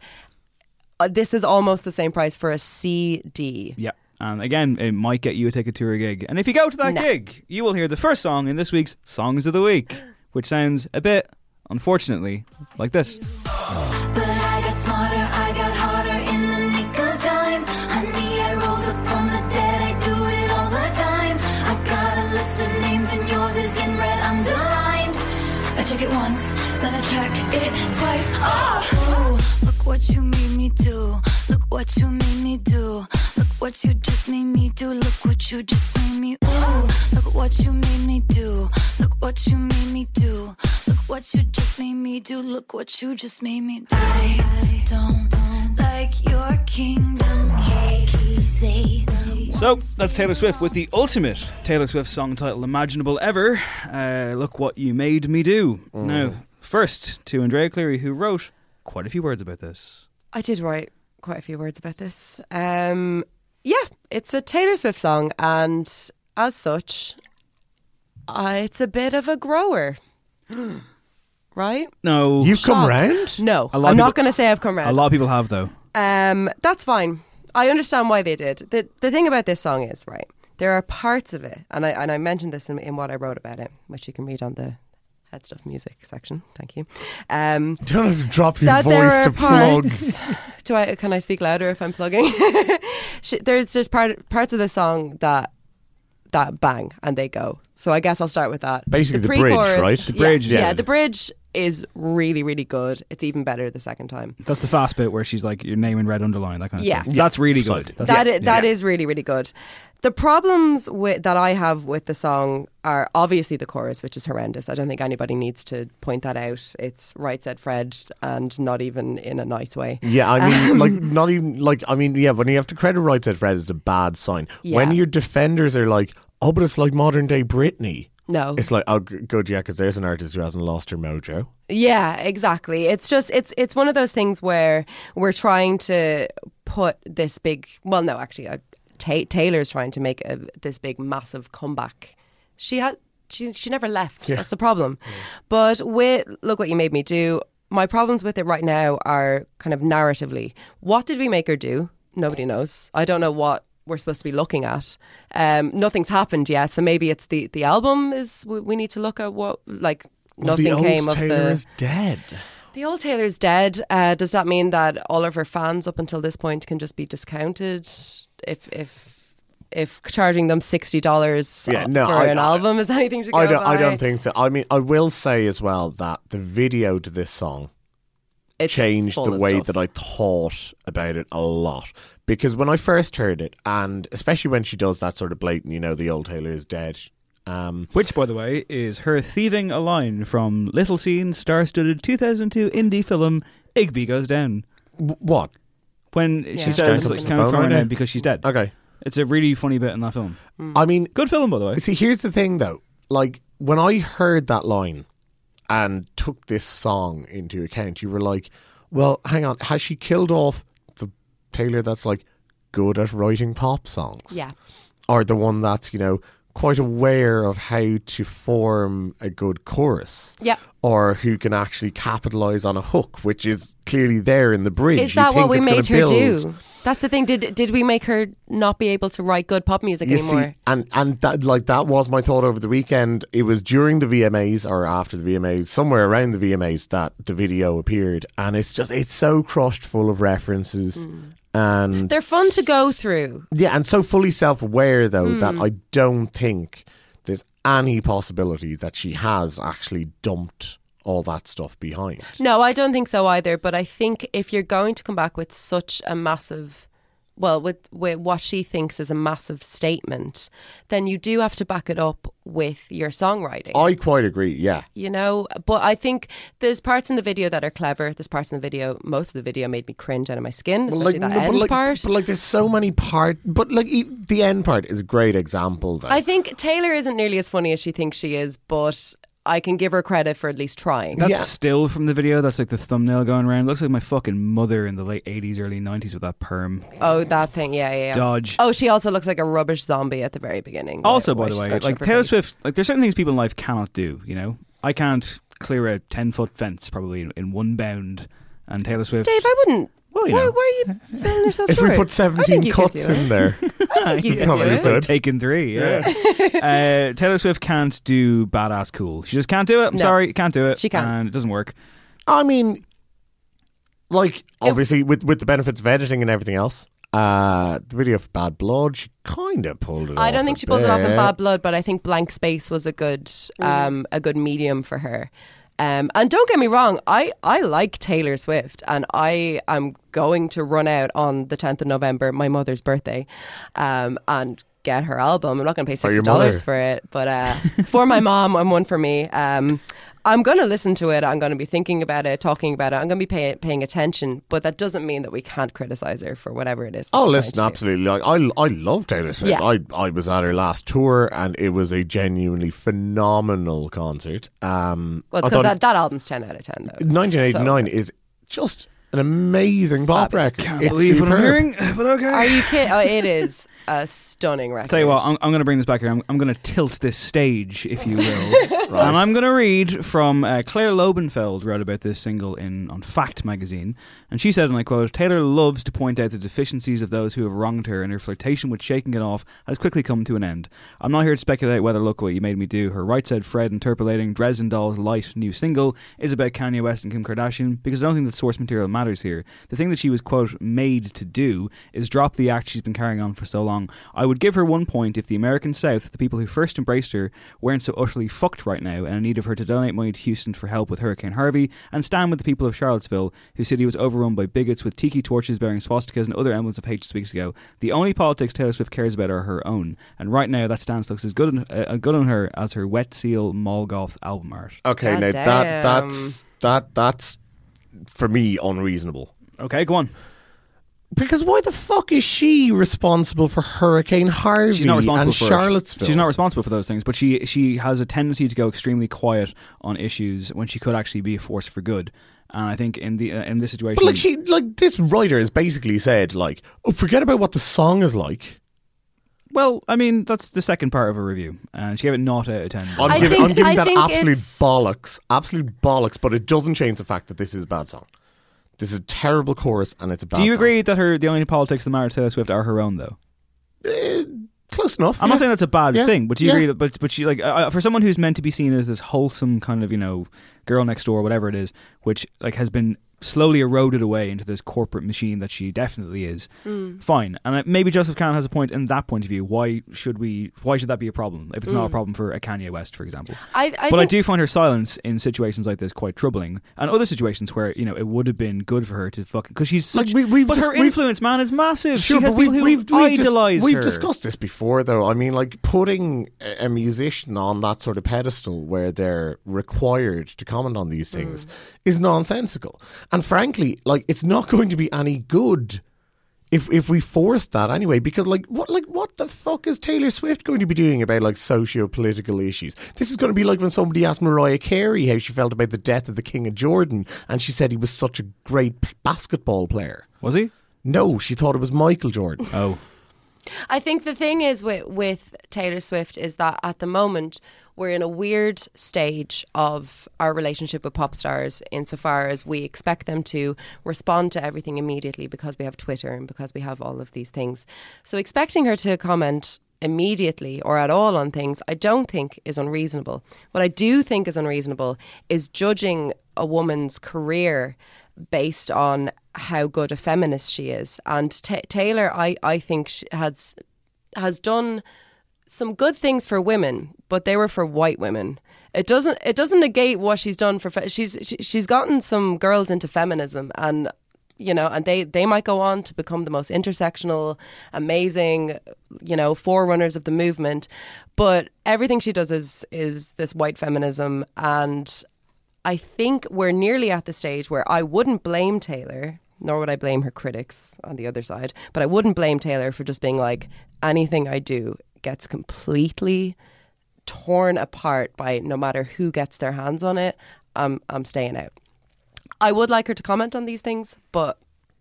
Uh, this is almost the same price for a CD. Yeah. And again, it might get you a ticket to her gig. And if you go to that No. gig, you will hear the first song in this week's Songs of the Week, which sounds a bit, unfortunately, like this. But I got smarter, I got harder in the nick of time. Honey, I rose up from the dead, I do it all the time. I got a list of names and yours is in red underlined. I check it once, then I check it twice. Oh, Ooh, look what you made me do. Look what you made me do. Look what you just made me do. Look what you just made me. Ooh, look what you made me do. Look what you made me do. Look what you just made me do. Look what you just made me do. I don't like your kingdom keys. They So that's Taylor Swift with the ultimate Taylor Swift song title imaginable ever. Uh, Look what you made me do. Now, first to Andrea Cleary, who wrote quite a few words about this. I did write quite a few words about this. Um, yeah, it's a Taylor Swift song, and as such, uh, it's a bit of a grower, right? No, You've come Shock. round? No, I'm of not going to say I've come round. a lot of people have though. Um, that's fine. I understand why they did. the The thing about this song is right. There are parts of it, and I and I mentioned this in, in what I wrote about it, which you can read on the HeadStuff music section. Thank you. Um, Don't have to drop your that there voice are to plug. parts. Do I? Can I speak louder if I'm plugging? There's there's part parts of the song that that bang and they go. So I guess I'll start with that. Basically the bridge, right? The yeah, bridge, yeah. yeah. the bridge is really really good. It's even better the second time. That's the fast bit where she's like your name in red underline, that kind of Yeah. stuff. That's really good. Precisely. That's That it. i- that is really really good. The problems with that I have with the song are obviously the chorus, which is horrendous. I don't think anybody needs to point that out. It's right said Fred, and not even in a nice way. Yeah, I mean, Um, like not even like I mean, yeah. When you have to credit right said Fred, it's a bad sign. Yeah. When your defenders are like, "Oh, but it's like modern day Britney," No, it's like, "Oh, good, yeah," because there's an artist who hasn't lost her mojo. Yeah, exactly. It's just it's it's one of those things where we're trying to put this big. Well, no, actually, uh, Ta- Taylor's trying to make a, this big, massive comeback. She had she she never left. That's the problem. But with look what you made me do. My problems with it right now are kind of narratively. What did we make her do? Nobody knows. I don't know what we're supposed to be looking at. Um, nothing's happened yet, so maybe it's the the album is we, we need to look at what like Well, nothing the old came Taylor of the is dead. the old Taylor's dead. Uh, does that mean that all of her fans up until this point can just be discounted? If if if charging them sixty dollars Yeah, no, for I- an I- album is anything to go I don't. I don't think so. I mean, I will say as well that the video to this song It's changed the way stuff. that I thought about it a lot. Because when I first heard it, and especially when she does that sort of blatant, you know, the old Taylor is dead. Um, Which, by the way, is her thieving a line from Little Scene, star-studded 2002 indie film Igby Goes Down. w- what? When Yeah. she says, I'm like, on "Can the I phone throw her right now." because she's dead." Okay. It's a really funny bit in that film. I mean, Good film, by the way. See, here's the thing though. Like when I heard that line and took this song into account, you were like, "Well, hang on, has she killed off the Taylor that's like good at writing pop songs? Yeah. or the one that's you know quite aware of how to form a good chorus? Yeah. or who can actually capitalize on a hook, which is clearly there in the bridge? Is that what we made her build. do? That's the thing. Did did we make her not be able to write good pop music You anymore? see, and and that like that was my thought over the weekend. It was during the VMAs or after the VMAs, somewhere around the VMAs, that the video appeared, and it's just it's so crushed full of references, and Hmm. They're fun to go through. yeah, and so fully self aware though that Hmm. I don't think there's any possibility that she has actually dumped all that stuff behind. No, I don't think so either. But I think if you're going to come back with such a massive, well, with, with what she thinks is a massive statement, then you do have to back it up with your songwriting. I quite agree. Yeah, you know, but I think there's parts in the video that are clever. There's parts in the video, most of the video made me cringe out of my skin, especially that no, end but like, part. but like, there's so many parts. But like, the end part is a great example. Though. I think Taylor isn't nearly as funny as she thinks she is, but I can give her credit for at least trying. That's still from the video. That's like the thumbnail going around. Looks like my fucking mother in the late 80s, early 90s with that perm. Oh, that thing, yeah, yeah. yeah. Dodge. Oh, she also looks like a rubbish zombie at the very beginning. Also, by the way, like Taylor face. Swift, like there's certain things people in life cannot do. You know, I can't clear a 10 foot fence probably in, in one bound. And Taylor Swift. Dave, I wouldn't. Well, you why, know. why are you selling yourself if short? we put I 17 think you cuts in there, I think you Yeah, could do probably it. could. Taken three, yeah. uh, Taylor Swift can't do badass cool. She just can't do it. I'm No. sorry, can't do it. She can't. and it doesn't work. I mean, like obviously with with the benefits of editing and everything else. Uh, the video for Bad Blood, she kind of pulled it. I off don't a think she pulled it off in. Bad Blood, but I think Blank Space was a good, um, a good medium for her. Um, and don't get me wrong, I, I like Taylor Swift, and I am going to run out on the 10th of November, my mother's birthday, um, and get her album. I'm not going to pay For your sixty dollars mother. for it, but uh, for my mom and one for me. Um, I'm going to listen to it. I'm going to be thinking about it, talking about it. I'm going to be pay, paying attention, but that doesn't mean that we can't criticize her for whatever it is. Oh, listen, trying to do. absolutely. Like I, I love Taylor Swift. Yeah. I, I was at her last tour, and it was a genuinely phenomenal concert. Um, Well, it's because that, that album's 10 out of 10, though. 1989 so is just an amazing pop Fabulous. record. Can't It's believe what I'm hearing, but okay. Are you kidding? Oh, it is a stunning record. Tell you what, I'm, I'm going to bring this back here. I'm, I'm going to tilt this stage, if you will, and I'm going to read from uh, Claire Lobenfeld wrote about this single in on Fact magazine, and she said, and I quote: "Taylor loves to point out the deficiencies of those who have wronged her, and her flirtation with shaking it off has quickly come to an end. I'm not here to speculate whether "Look What You Made Me Do," her right said Fred interpolating Dresden Dolls light new single, is about Kanye West and Kim Kardashian, because I don't think the source material matters here. The thing that she was quote made to do is drop the act she's been carrying on for so long. I would give her one point if the American South, the people who first embraced her, weren't so utterly fucked right now and in need of her to donate money to Houston for help with Hurricane Harvey and stand with the people of Charlottesville, whose city was overrun by bigots with tiki torches bearing swastikas and other emblems of hate just weeks ago. The only politics Taylor Swift cares about are her own, and right now that stance looks as good on, uh, good on her as her Wet Seal mall goth album art. Okay, God now damn. that that's that that's for me unreasonable. Okay, go on. Because why the fuck is she responsible for Hurricane Harvey She's not responsible and for it. Charlottesville? She's not responsible for those things, but she she has a tendency to go extremely quiet on issues when she could actually be a force for good. And I think in the uh, in this situation, But like she, like this writer has basically said, like, oh, forget about what the song is like. well, I mean that's the second part of a review, and she gave it not out of ten. I'm I giving, think- I'm giving I that think absolute it's- bollocks, absolute bollocks. But it doesn't change the fact that this is a bad song. This is a terrible chorus, and it's a bad. Do you song. agree that her the only politics that matter to Taylor Swift are her own though? Eh, close enough. I'm yeah. not saying that's a bad Yeah. thing, but do you Yeah. agree that? But but she like uh, for someone who's meant to be seen as this wholesome kind of you know girl next door, whatever it is, which like has been slowly eroded away into this corporate machine that she definitely is. Hmm. Fine, and uh, maybe Joseph Kahn has a point in that point of view. Why should we? Why should that be a problem if it's not a problem for a Kanye West, for example? I, I but I do find her silence in situations like this quite troubling, and other situations where you know it would have been good for her to fucking because she's Like, such. we- we've but dis- her influence, man, is massive. Sure, she has but we've people who we've we've, dis- idolize we've her. discussed this before, though. I mean, like putting a a musician on that sort of pedestal where they're required to comment on these things Mm. is nonsensical. And frankly, like it's not going to be any good if if we force that anyway. Because like what like what the fuck is Taylor Swift going to be doing about like socio political issues? This is going to be like when somebody asked Mariah Carey how she felt about the death of the King of Jordan, and she said he was such a great p- basketball player. Was he? No, she thought it was Michael Jordan. Oh. I think the thing is with with Taylor Swift is that at the moment we're in a weird stage of our relationship with pop stars insofar as we expect them to respond to everything immediately because we have Twitter and because we have all of these things. So expecting her to comment immediately or at all on things I don't think is unreasonable. What I do think is unreasonable is judging a woman's career based on how good a feminist she is. And Ta Taylor, I, I think, has has done some good things for women, but they were for white women. It doesn't it doesn't negate what she's done for fe- she's she, she's gotten some girls into feminism and you know and they they might go on to become the most intersectional amazing you know forerunners of the movement but everything she does is is this white feminism and I think we're nearly at the stage where I wouldn't blame Taylor, nor would I blame her critics on the other side, but I wouldn't blame Taylor for just being like, anything I do gets completely torn apart by no matter who gets their hands on it, I'm, I'm staying out. I would like her to comment on these things, but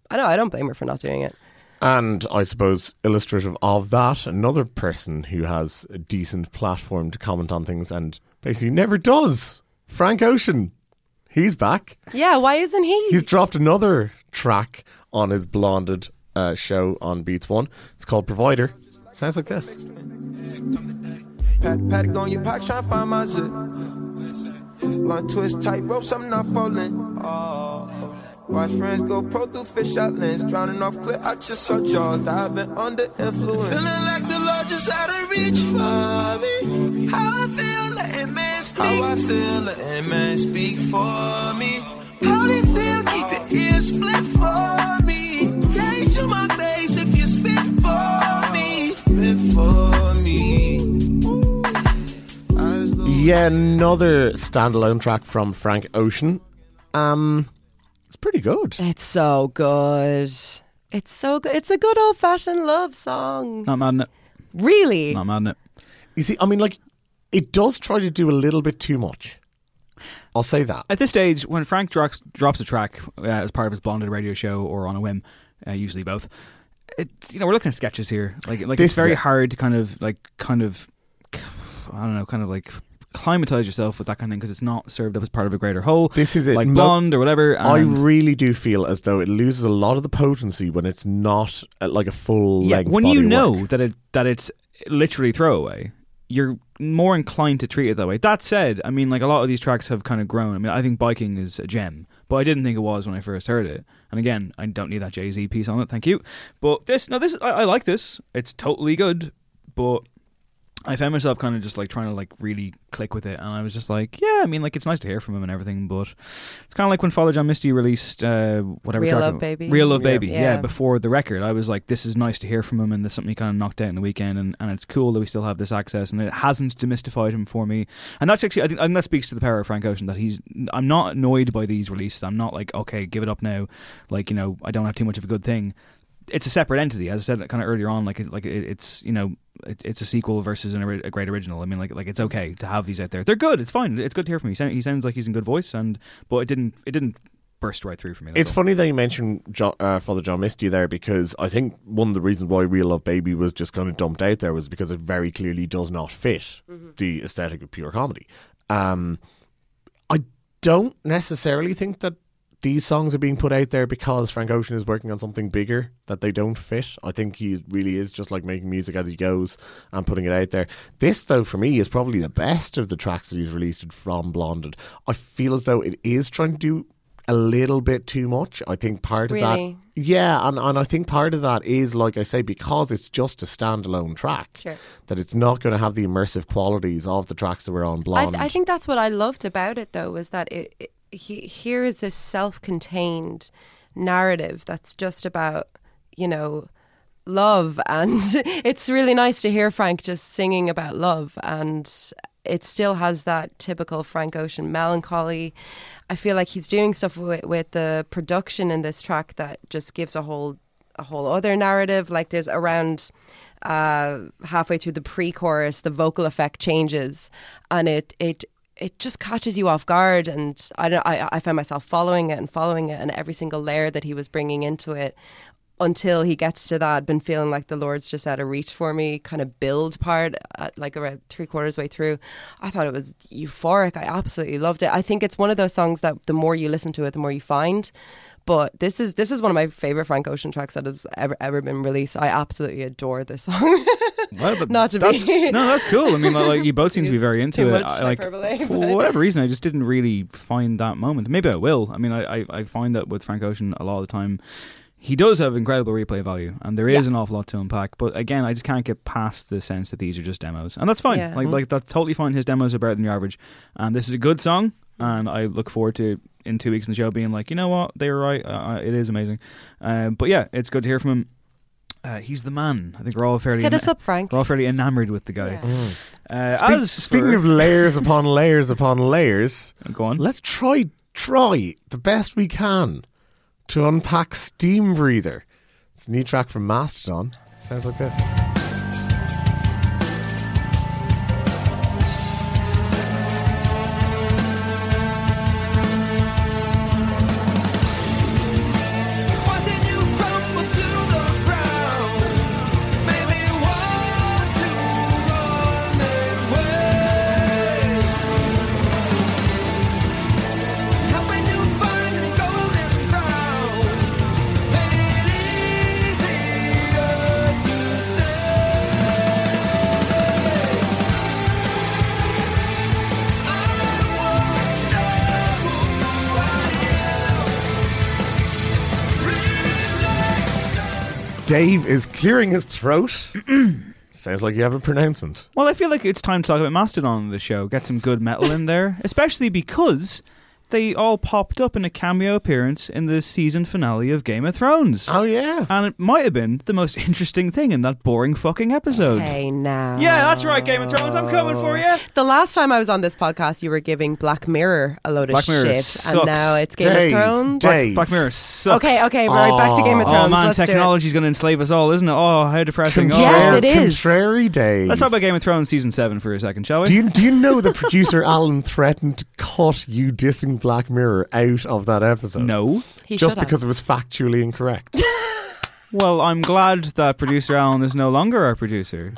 I know I don't blame her for not doing it. And I suppose illustrative of that, another person who has a decent platform to comment on things and basically never does. Frank Ocean. He's back. Yeah, why isn't he? He's dropped another track on his blonded uh, show on Beats One. It's called Provider. Sounds like this. Pat, Patek on your pocket, tryna find my zip. Long twist, tight ropes, I'm not falling. Oh. Watch friends go pro through fisheye lens. Drowning off cliff, I just saw jaws diving under influence. Feeling like the Lord just had to reach for me. How I feel, letting man speak. How I feel, letting man speak for me. How they feel, keep your ears split for me. Gaze to my face if you spit for me. Spit for me. Yeah, another standalone track from Frank Ocean. Um, it's pretty good. It's so good. It's so good. It's a good old fashioned love song. Not mad at it. Really? Not mad at it. You see, I mean, like, it does try to do a little bit too much. I'll say that. At this stage, when Frank drops, drops a track uh, as part of his Blonded radio show or on a whim, uh, usually both, it, you know, we're looking at sketches here. Like, like This it's very hard to kind of like, kind of, I don't know, kind of like climatize yourself with that kind of thing because it's not served up as part of a greater whole. This is it. like Blonde or whatever. I really do feel as though it loses a lot of the potency when it's not like a full yeah, length. when you know work. that it that it's literally throwaway, you're more inclined to treat it that way. That said, I mean, like a lot of these tracks have kind of grown. I mean, I think Biking is a gem, but I didn't think it was when I first heard it. And again, I don't need that Jay Z piece on it. Thank you. But this, no, this I, I like this. It's totally good, but. I found myself kind of just like trying to like really click with it, and I was just like, yeah, I mean, like it's nice to hear from him and everything, but it's kind of like when Father John Misty released uh, whatever Real Love it- Baby. Real Love Yeah. Baby, yeah. Yeah. Before the record, I was like, this is nice to hear from him, and there's something he kind of knocked out in the weekend, and, and it's cool that we still have this access, and it hasn't demystified him for me, and that's actually I think, I think that speaks to the power of Frank Ocean that he's I'm not annoyed by these releases. I'm not like okay, give it up now, like you know I don't have too much of a good thing. It's a separate entity, as I said kind of earlier on. Like, like it, it's you know, it, it's a sequel versus an, a great original. I mean, like, like it's okay to have these out there. They're good. It's fine. It's good to hear from him. He, sound, he sounds like he's in good voice, and but it didn't, it didn't burst right through for me. It's all. funny that you mentioned jo- uh, Father John Misty there because I think one of the reasons why Real Love Baby was just kind of dumped out there was because it very clearly does not fit the aesthetic of pure comedy. Um, I don't necessarily think that these songs are being put out there because Frank Ocean is working on something bigger that they don't fit. I think he really is just like making music as he goes and putting it out there. This, though, for me, is probably the best of the tracks that he's released from Blonded. I feel as though it is trying to do a little bit too much. I think part of Really? that. Yeah, and, and I think part of that is, like I say, because it's just a standalone track, Sure. that it's not going to have the immersive qualities of the tracks that were on I, Blonde. th- I think that's what I loved about it, though, was that it, it he, here is this self-contained narrative that's just about you know love, and it's really nice to hear Frank just singing about love, and it still has that typical Frank Ocean melancholy. I feel like he's doing stuff with, with the production in this track that just gives a whole a whole other narrative. Like there's around uh, halfway through the pre-chorus, the vocal effect changes, and it it it just catches you off guard. And I I I found myself following it and following it, and every single layer that he was bringing into it. Until he gets to that, been feeling like the Lord's just out of reach for me. Kind of build part, at like around three quarters way through, I thought it was euphoric. I absolutely loved it. I think it's one of those songs that the more you listen to it, the more you find. But this is this is one of my favorite Frank Ocean tracks that has ever ever been released. I absolutely adore this song. Well, but Not to that's, be- no, that's cool. I mean, like, you both seem to be very into it. I, like for whatever reason, I just didn't really find that moment. Maybe I will. I mean, I, I, I find that with Frank Ocean a lot of the time. He does have incredible replay value, and there is Yeah. an awful lot to unpack. But again, I just can't get past the sense that these are just demos, and that's fine. Yeah. Like, Mhm. like that's totally fine. His demos are better than your average, and this is a good song. And I look forward to in two weeks in the show being like, you know what, they were right. Uh, it is amazing. Um, but yeah, it's good to hear from him. Uh, he's the man. I think we're all fairly Hit us up, Frank. We're all fairly enamored with the guy. Mm. Uh, Speak- as speaking for- of layers upon layers upon layers, go on. Let's try try the best we can to unpack Steam Breather. It's a new track from Mastodon. Sounds like this. Dave is clearing his throat. Sounds like you have a pronouncement. Well, I feel like it's time to talk about Mastodon on the show. Get some good metal in there, especially because they all popped up in a cameo appearance in the season finale of Game of Thrones. Oh yeah, and it might have been the most interesting thing in that boring fucking episode. Hey, now. Yeah, that's right, Game of Thrones. I'm coming for you. The last time I was on this podcast, you were giving Black Mirror a load of Mirror shit, sucks. and now it's Game Dave, of Thrones. Dave. Black Mirror sucks. Okay, okay, right back to Game of oh, Thrones. Oh man, Let's technology's going to enslave us all, isn't it? Oh, how depressing. Oh, Yes, it is. Contrary Dave. Let's talk about Game of Thrones season seven for a second, shall we? Do you do you know the producer Alan threatened to cut you dissing Black Mirror out of that episode? no. He just should have. because it was factually incorrect. Well, I'm glad that producer Alan is no longer our producer.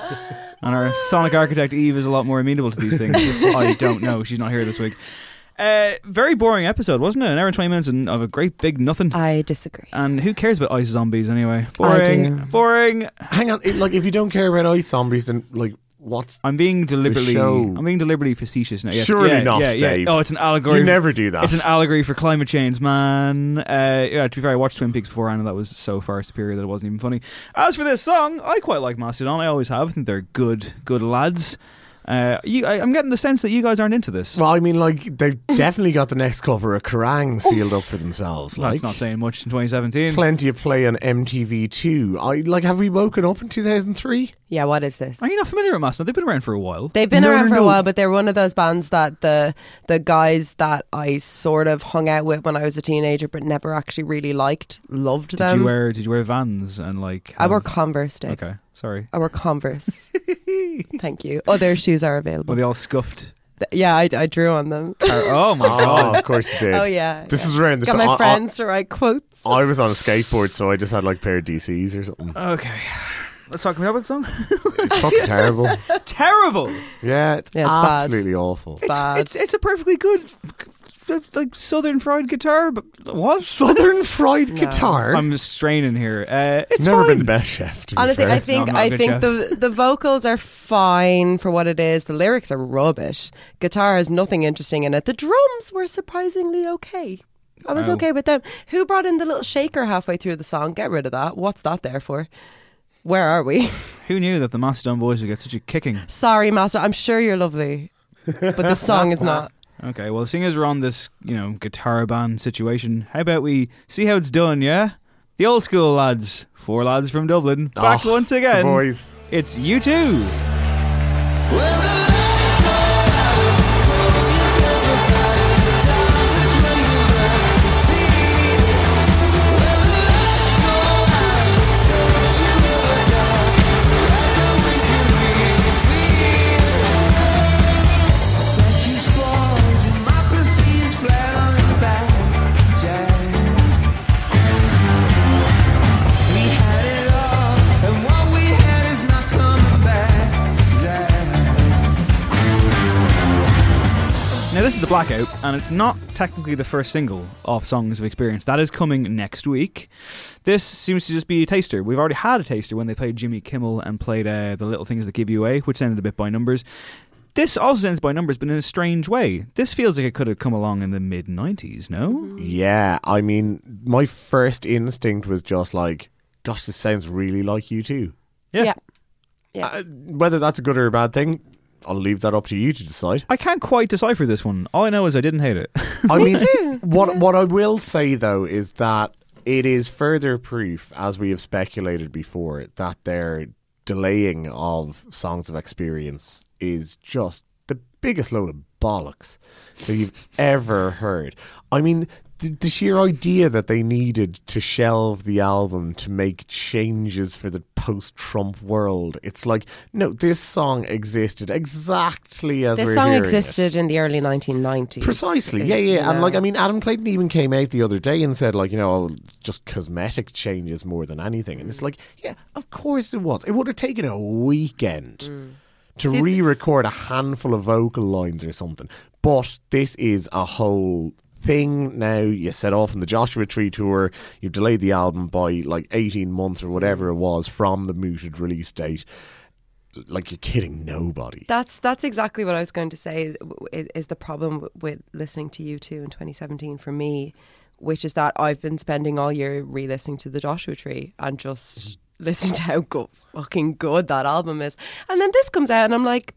And our sonic architect Eve is a lot more amenable to these things. I don't know. She's not here this week. Uh, very boring episode, wasn't it? An hour and 20 minutes and of a great big nothing. I disagree. And who cares about ice zombies anyway? I Boring. do. Boring. Hang on, it, like if you don't care about ice zombies, then like what's I'm being deliberately. show. I'm being deliberately facetious now. Yes, Surely yeah, not, yeah, yeah. Dave. Oh, it's an allegory. You never do that. It's an allegory for climate change, man. Uh, yeah, to be fair, I watched Twin Peaks beforehand, and that was so far superior that it wasn't even funny. As for this song, I quite like Mastodon. I always have. I think they're good, good lads. Uh, you, I, I'm getting the sense that you guys aren't into this. Well, I mean, like they've definitely got the next cover of Kerrang sealed up for themselves. Like That's not saying much in 2017. plenty of play on MTV too. I like. Have we woken up in two thousand three? Yeah, what is this? Are you not familiar with Mastodon? They've been around for a while. They've been No, around no, for a while, but they're one of those bands that the the guys that I sort of hung out with when I was a teenager, but never actually really liked, loved Did them. you wear Did you wear Vans and like? I wore Converse, Dave. Okay, sorry. I wore Converse. Thank you. Oh, Other shoes are available. Were they all scuffed? Th- yeah, I, I drew on them. Uh, oh my Oh, god! of course you did. oh yeah. This yeah. is around the Got time- my I- I- friends to write quotes. I was on a skateboard, so I just had like a pair of DCs or something. Okay, let's talk about the song. It's fucking terrible. Terrible. Yeah, it's, Yeah, it's bad. absolutely awful. It's, Bad. it's it's a perfectly good like southern fried guitar, but what? Southern fried No. guitar. I'm straining here. Uh, it's never fine. been the best chef. To be Honestly, fair. I think I'm not a I good think chef. the the vocals are fine for what it is. The lyrics are rubbish. Guitar has nothing interesting in it. The drums were surprisingly okay. I was Wow. okay with them. Who brought in the little shaker halfway through the song? Get rid of that. What's that there for? Where are we? Who knew that the Mastodon boys would get such a kicking? Sorry, Master. I'm sure you're lovely, but the song is not. Okay, well, seeing as we're on this, you know, guitar band situation, how about we see how it's done? Yeah, the old school lads, four lads from Dublin, back Oh, once the again. boys. It's U2. Is the Blackout, and it's not technically the first single off Songs of Experience. That is coming next week. This seems to just be a taster. We've already had a taster when they played Jimmy Kimmel and played uh, The Little Things That Give You Away, which sounded a bit by numbers. This also sounds by numbers, but in a strange way. This feels like it could have come along in the mid 90s, no? Yeah, I mean, my first instinct was just like, gosh, this sounds really like U2. Yeah. Yeah. Uh, whether that's a good or a bad thing, I'll leave that up to you to decide. I can't quite decipher this one. All I know is I didn't hate it. I mean, what what I will say though is that it is further proof, as we have speculated before, that their delaying of songs of experience is just the biggest load of bollocks that you've ever heard. I mean, the, the sheer idea that they needed to shelve the album to make changes for the post-Trump world. It's like, no, this song existed exactly as This we're song hearing it. existed in the early 1990s. Precisely, yeah, yeah, and like. I mean, Adam Clayton even came out the other day and said like, you know, oh, just cosmetic changes more than anything, and it's like, yeah, of course it was. It would have taken a weekend Mm. to re-record a handful of vocal lines or something, but this is a whole thing. Now you set off in the Joshua Tree tour. You've delayed the album by like 18 months or whatever mm. it was from the mooted release date. Like you're kidding nobody. That's that's exactly what I was going to say. Is, is the problem with listening to U2 in 2017 for me, which is that I've been spending all year re-listening to the Joshua Tree and just mm. listening to how good, fucking good that album is, and then this comes out and I'm like,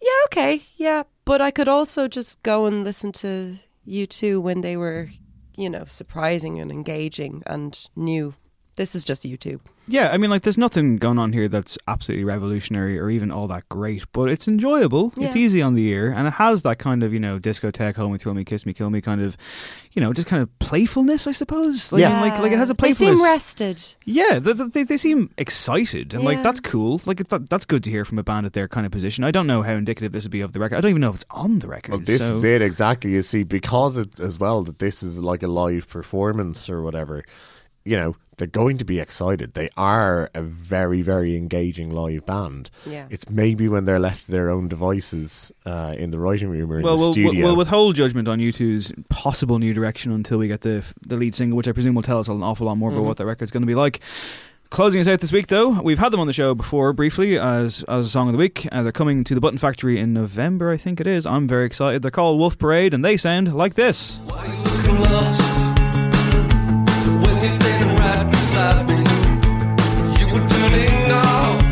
yeah, okay, yeah, but I could also just go and listen to U2 when they were, you know, surprising and engaging and new. This is just U2. Yeah, I mean, like, there's nothing going on here that's absolutely revolutionary or even all that great, but it's enjoyable. It's easy on the ear, and it has that kind of, you know, discotheque, hold me, throw me, kiss me, kill me kind of, you know, just kind of playfulness, I suppose. Like, and, like, like it has a playfulness. They playfulness. seem rested. Yeah, they, they, they seem excited, and like that's cool. Like it, that, that's good to hear from a band at their kind of position. I don't know how indicative this would be of the record. I don't even know if it's on the record. Well, this so- is it exactly. You see, because it as well that this is like a live performance or whatever. You know, they're going to be excited. They are a very, very engaging live band. Yeah. It's maybe when they're left to their own devices uh, in the writing room or in Well, the we'll, studio. we'll, we'll withhold judgment on U2's possible new direction until we get the the lead single, which I presume will tell us an awful lot more about Mhm. what that record's going to be like. Closing us out this week, though, we've had them on the show before briefly as as a song of the week. Uh, they're coming to the Button Factory in November, I think it is. I'm very excited. They're called Wolf Parade, and they sound like this. Beside me, you were turning off.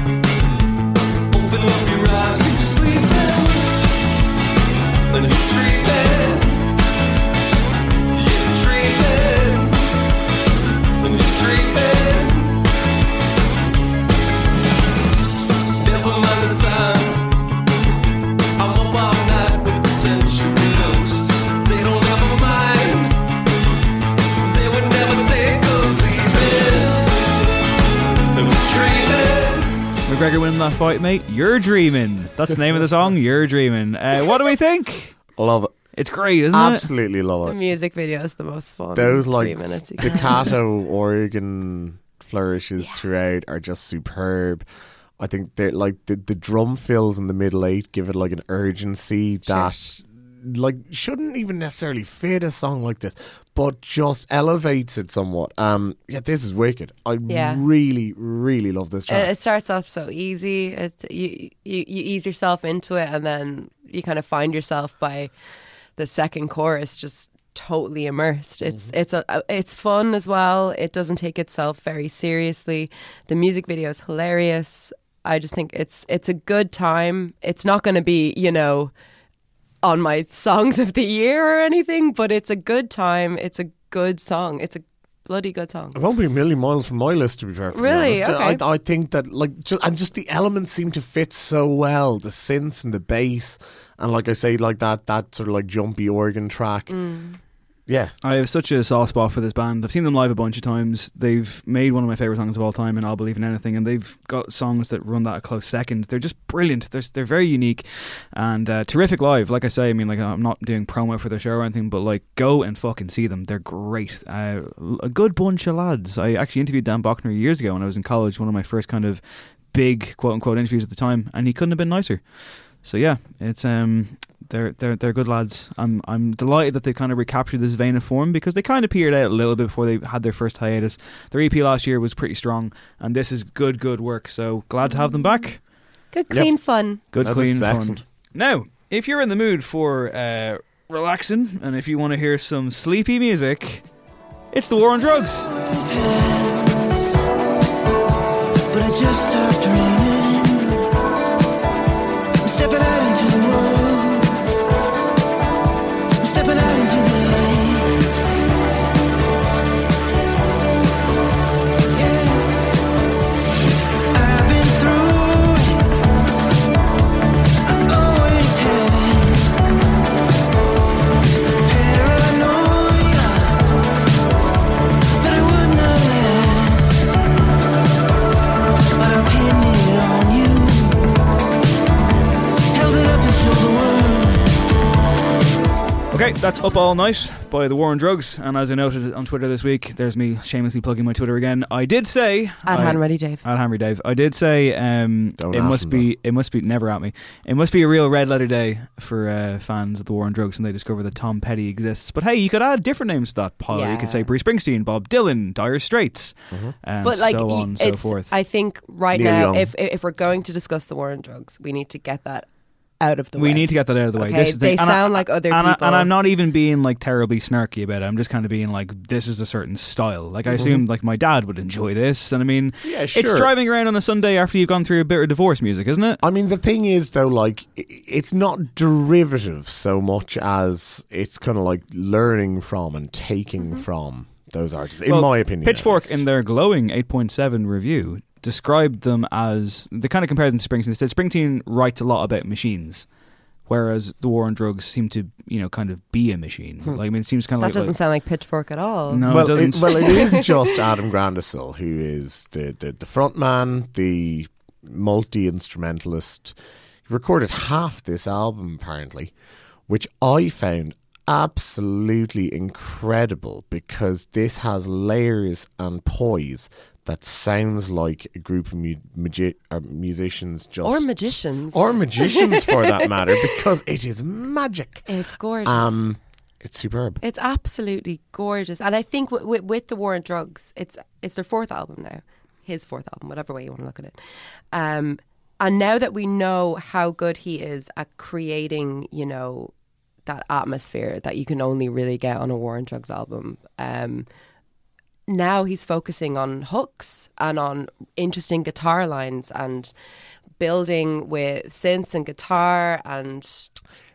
McGregor winning that fight, mate. You're dreaming. That's the name of the song. You're dreaming. Uh, what do we think? Love it. It's great, isn't it? Absolutely love The it. music video is the most fun. Those Three like minutes you can- staccato organ flourishes throughout are just superb. I think they're like the, the drum fills in the middle eight give it like an urgency that like shouldn't even necessarily fit a song like this, but just elevates it somewhat. Um, yeah, this is wicked. I Yeah. really, really love this It, track. it starts off so easy. It you, you you ease yourself into it, and then you kind of find yourself by the second chorus just totally immersed. It's it's a it's fun as well. It doesn't take itself very seriously. The music video is hilarious. I just think it's it's a good time. It's not going to be you know on my songs of the year or anything, but it's a good time. It's a good song. It's a bloody good song. It won't be a million miles from my list, to be perfectly Really? honest. Okay. I, I think that like, just, and just the elements seem to fit so well. The synths and the bass, and like I say, like that that sort of like jumpy organ track. Mm. Yeah, I have such a soft spot for this band. I've seen them live a bunch of times. They've made one of my favorite songs of all time, and I'll believe in anything. And they've got songs that run that a close second. They're just brilliant. They're they're very unique and uh, terrific live. Like I say, I mean, like I'm not doing promo for their show or anything, but like go and fucking see them. They're great. Uh, a good bunch of lads. I actually interviewed Dan Boeckner years ago when I was in college. One of my first kind of big quote unquote interviews at the time, and he couldn't have been nicer. So yeah, it's um they're they're they're good lads. I'm I'm delighted that they kind of recaptured this vein of form because they kind of petered out a little bit before they had their first hiatus. Their EP last year was pretty strong, and this is good good work. So glad to have them back. Good, clean fun. Good No, this clean fun. excellent. Now, if you're in the mood for uh, relaxing and if you want to hear some sleepy music, it's the War on Drugs. Okay, that's Up All Night by The War on Drugs. And as I noted on Twitter this week, there's me shamelessly plugging my Twitter again. I did say At I- Hanready Dave. At Henry Dave. I did say um, Don't it at must him, be it must be never at me. It must be a real red letter day for uh, fans of the War on Drugs when they discover that Tom Petty exists. But hey, you could add different names to that pile. You could say Yeah. Bruce Springsteen, Bob Dylan, Dire Straits, and but like so on and so it's, forth. I think right Neil now, Young. if if we're going to discuss the war on drugs, we need to get that out of the we way. need to get that out of the way. Okay, This is the they thing. And I- sound like other and I- people. and I'm not even being like terribly snarky about it. I'm just kind of being like, this is a certain style. Like I Mhm. assume like my dad would enjoy this, and I mean, Yeah, sure. it's driving around on a Sunday after you've gone through a bit of divorce music, isn't it? I mean, the thing is, though, like, it's not derivative so much as it's kind of like learning from and taking from those artists, in Well, my opinion. Pitchfork, in their glowing 8.7 review, described them as they kind of compared them to Springsteen. They said Springsteen writes a lot about machines, whereas the war on drugs seem to, you know, kind of be a machine. Hmm. Like, I mean, it seems kind of like that like doesn't like- sound like Pitchfork at all. No, well, it doesn't. well, it is just Adam Granduciel who is the, the, the front man, the multi instrumentalist. He recorded half this album, apparently, which I found absolutely incredible because this has layers and poise that sounds like a group of mu- magi- or musicians just Or magicians. or magicians for that matter because it is magic It's gorgeous. um it's superb It's absolutely gorgeous, and I think w- w- with the War on Drugs, it's it's their fourth album now, his fourth album, whatever way you want to look at it. Um, and now that we know how good he is at creating, you know, that atmosphere that you can only really get on a War on Drugs album, um, now he's focusing on hooks and on interesting guitar lines and building with synths and guitar and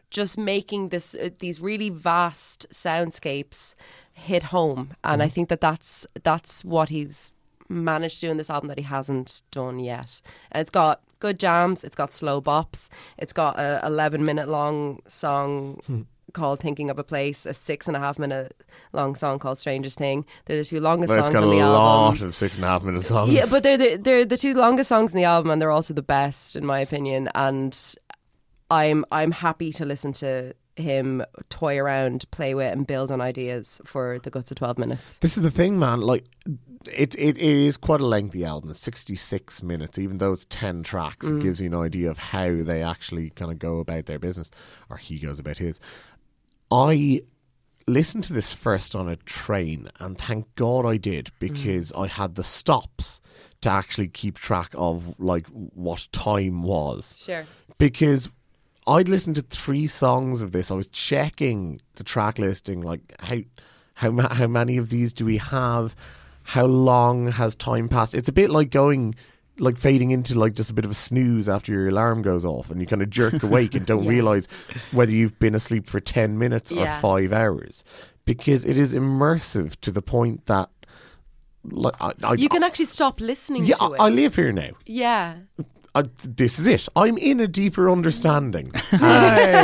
just making this uh, these really vast soundscapes hit home. And i think that that's that's what he's managed to do in this album that he hasn't done yet. And it's got good jams it's got slow bops it's got a 11 minute long song Hmm. Called thinking of a place a six and a half minute long song called strangest thing they're the two longest well, it's songs got a on the lot album of six and a half minute songs yeah, but they're the, they're the two longest songs in the album, and they're also the best in my opinion. And I'm I'm happy to listen to him toy around, play with, and build on ideas for the guts of twelve minutes. This is the thing, man. Like, it, it, it is quite a lengthy album. It's 66 minutes, even though it's 10 tracks. Mm. It gives you an idea of how they actually kind of go about their business, or he goes about his. I listened to this first on a train, and thank God I did mm. because I had the stops to actually keep track of like what time was Sure. because I'd listened to three songs of this. I was checking the track listing, like how how how many of these do we have? How long has time passed? It's a bit like going like fading into like just a bit of a snooze after your alarm goes off and you kind of jerk awake and don't Yeah. realize whether you've been asleep for 10 minutes Yeah. or 5 hours because it is immersive to the point that like I, I, You can actually stop listening yeah, to it. I, I live here now yeah. I, this is it. I'm in a deeper understanding, and,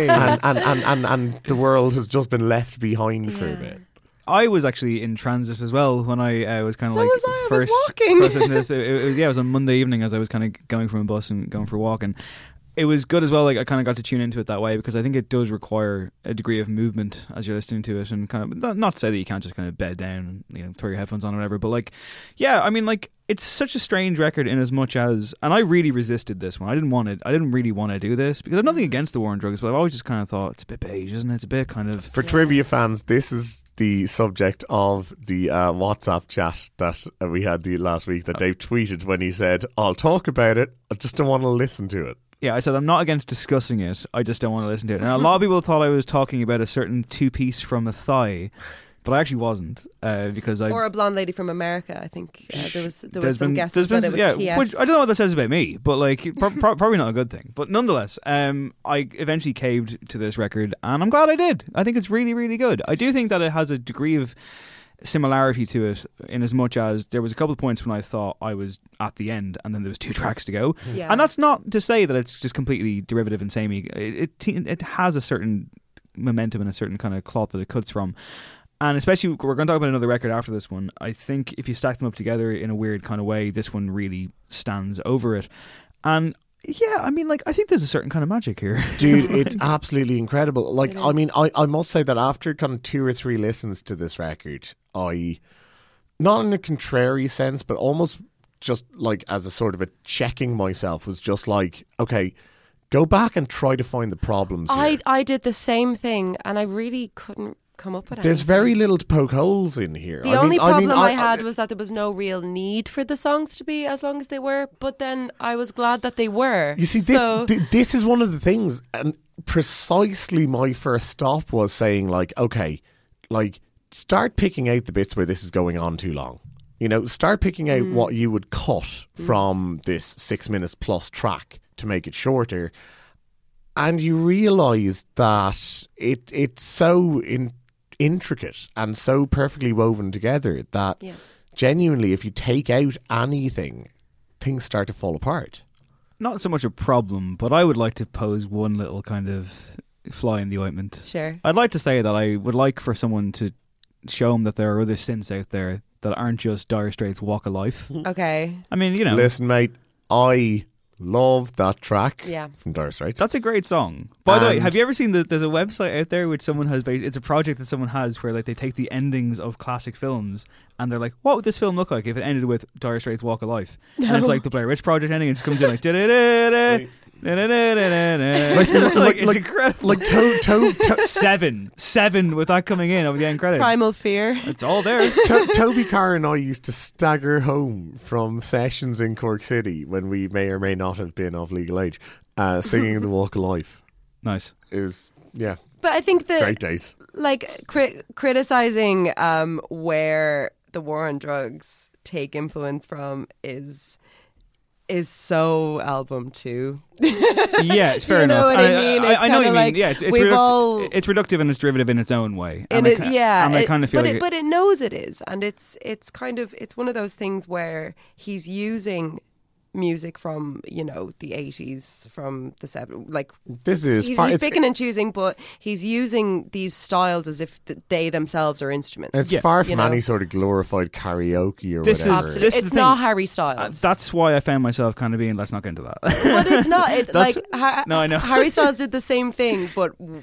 and, and, and, and, and the world has just been left behind for a bit. I was actually in transit as well when I uh, was kind of So like was I, I was first. walking. first this. It, it was yeah, it was on Monday evening as I was kind of going from a bus and going for a walk, and it was good as well. Like I kind of got to tune into it that way because I think it does require a degree of movement as you're listening to it, and kind of not, not to say that you can't just kind of bed down and you know throw your headphones on or whatever, but like yeah, I mean like it's such a strange record in as much as, and I really resisted this one. I didn't want it. I didn't really want to do this because I've nothing against the war on drugs, but I've always just kind of thought it's a bit beige, isn't it? It's a bit kind of For trivia fans, this is the subject of the uh, WhatsApp chat that uh, we had the last week that Dave tweeted when he said, "I'll talk about it. I just don't want to listen to it." Yeah, I said I'm not against discussing it. I just don't want to listen to it. And a lot of people thought I was talking about a certain two piece from a thigh, but I actually wasn't uh, because I. Or a blonde lady from America. I think uh, there was there was some been- guesses that it was yeah, which I don't know what that says about me, but like pro- pro- probably not a good thing. But nonetheless, um, I eventually caved to this record, and I'm glad I did. I think it's really, really good. I do think that it has a degree of similarity to it in as much as there was a couple of points when I thought I was at the end and then there was two tracks to go. Yeah. And that's not to say that it's just completely derivative and samey. It, it it has a certain momentum and a certain kind of cloth that it cuts from. And especially, we're going to talk about another record after this one. I think if you stack them up together in a weird kind of way, this one really stands over it. And yeah, I mean, like, I think there's a certain kind of magic here. Dude, it's absolutely incredible. Like, I mean, I, I must say that after kind of two or three listens to this record, I, not in a contrary sense, but almost just like as a sort of a checking myself, was just like, okay, go back and try to find the problems. I. I did the same thing, and I really couldn't come up with it. There's very little to poke holes in here. The I only mean, problem I, I, mean, had was that there was no real need for the songs to be as long as they were. But then I was glad that they were. You see, this So- th- this is one of the things, and precisely my first stop was saying, like, okay, like, start picking out the bits where this is going on too long. You know, start picking out Mm. what you would cut from this six minutes plus track to make it shorter, and you realize that it it's so in, intricate and so perfectly woven together that Yeah. genuinely, if you take out anything, things start to fall apart. Not so much a problem, but I would like to pose one little kind of fly in the ointment. Sure. I'd like to say that I would like for someone to show them that there are other synths out there that aren't just Dire Straits' Walk of Life. Okay. I mean, you know, Listen, mate, I love that track Yeah. from Dire Straits. That's a great song. By the way, have you ever seen that? There's a website out there which someone has. Based, it's a project that someone has where like they take the endings of classic films and they're like, "What would this film look like if it ended with Dire Straits' Walk of Life?" And it's like the Blair Witch Project ending. and It just comes in like da-da-da-da-da. Like- like, like- it's like- incredible. like to- to- to- seven, seven with that coming in over the end credits. Primal Fear. It's all there. to- Toby Carr and I used to stagger home from sessions in Cork City when we may or may not have been of legal age, uh, singing "The Walk of Life." Nice. It was yeah, But I think that great days. like cri- criticizing um, where the war on drugs take influence from is is so album two. yeah, it's fair You know enough. what I And mean? I, It's I know what you kinda mean. like yeah, it's, it's, we've reduct- all- it's reductive and it's derivative in its own way. And I it, ki- yeah, and I kind of feel but like it, but it knows it is, and it's it's kind of it's one of those things where he's using music from you know the eighties, from the seven, like This is he's, far- he's picking and choosing, but he's using these styles as if th- they themselves are instruments. It's far you from know? any sort of glorified karaoke or This is- whatever. Absolutely. this is it's the not thing. Harry Uh, Styles. that's why I found myself kind of being. Let's not get into that. but it's not it, like ha- No, I know. Harry Styles did the same thing, but w-